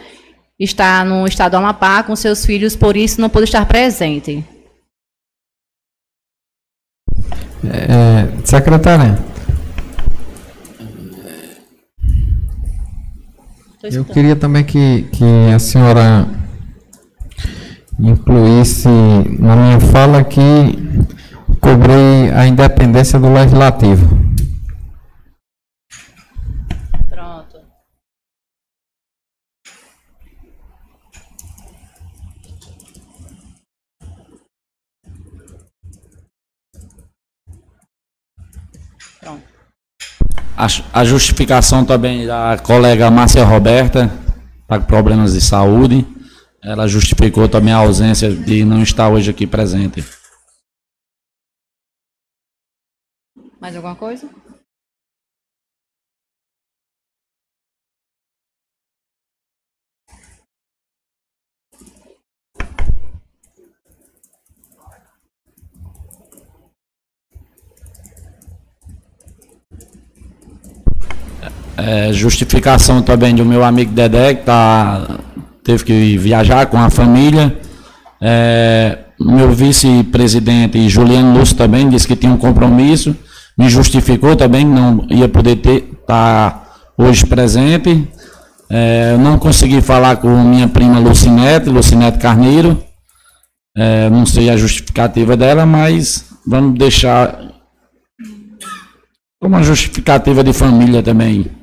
está no estado do Amapá com seus filhos, por isso não pôde estar presente. É, secretária, Eu queria também que, que a senhora incluísse na minha fala que cobrei a independência do legislativo. A, justificação também da colega Márcia Roberta, para problemas de saúde. Ela justificou também a ausência de não estar hoje aqui presente. Mais alguma coisa? É, justificação também do meu amigo Dedé, que tá, teve que viajar com a família. É, meu vice-presidente Juliano Lúcio também disse que tinha um compromisso, me justificou também, não ia poder estar tá hoje presente. É, não consegui falar com minha prima Lucinete, Lucinete Carneiro. É, não sei a justificativa dela, mas vamos deixar uma justificativa de família também.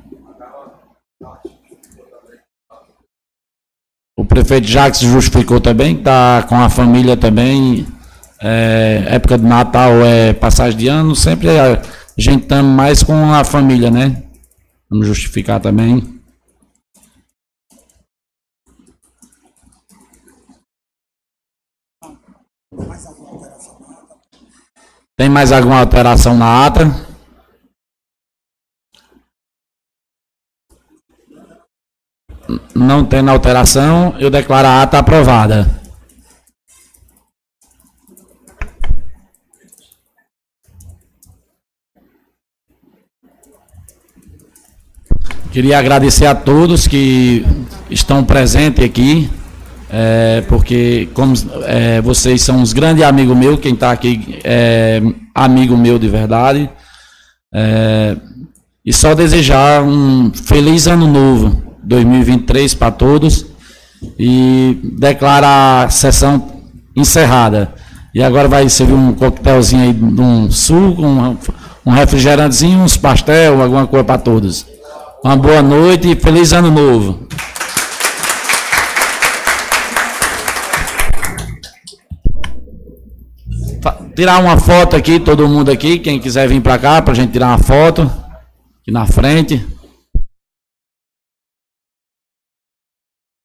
O prefeito Jacques justificou também, está com a família também. É, época de Natal é passagem de ano, sempre a gente está mais com a família, né? Vamos justificar também. Tem mais alguma alteração na ata? Não tendo alteração, eu declaro a ata aprovada. Queria agradecer a todos que estão presentes aqui, é, porque como é, vocês são uns grandes amigos meus, quem está aqui é amigo meu de verdade. É, e só desejar um feliz ano novo 2023 para todos e declara a sessão encerrada. E agora vai servir um coquetelzinho aí, um suco, um, um refrigerantezinho, uns pastel, alguma coisa para todos. Uma boa noite e feliz ano novo. Tirar uma foto aqui, todo mundo aqui, quem quiser vir para cá, para a gente tirar uma foto aqui na frente.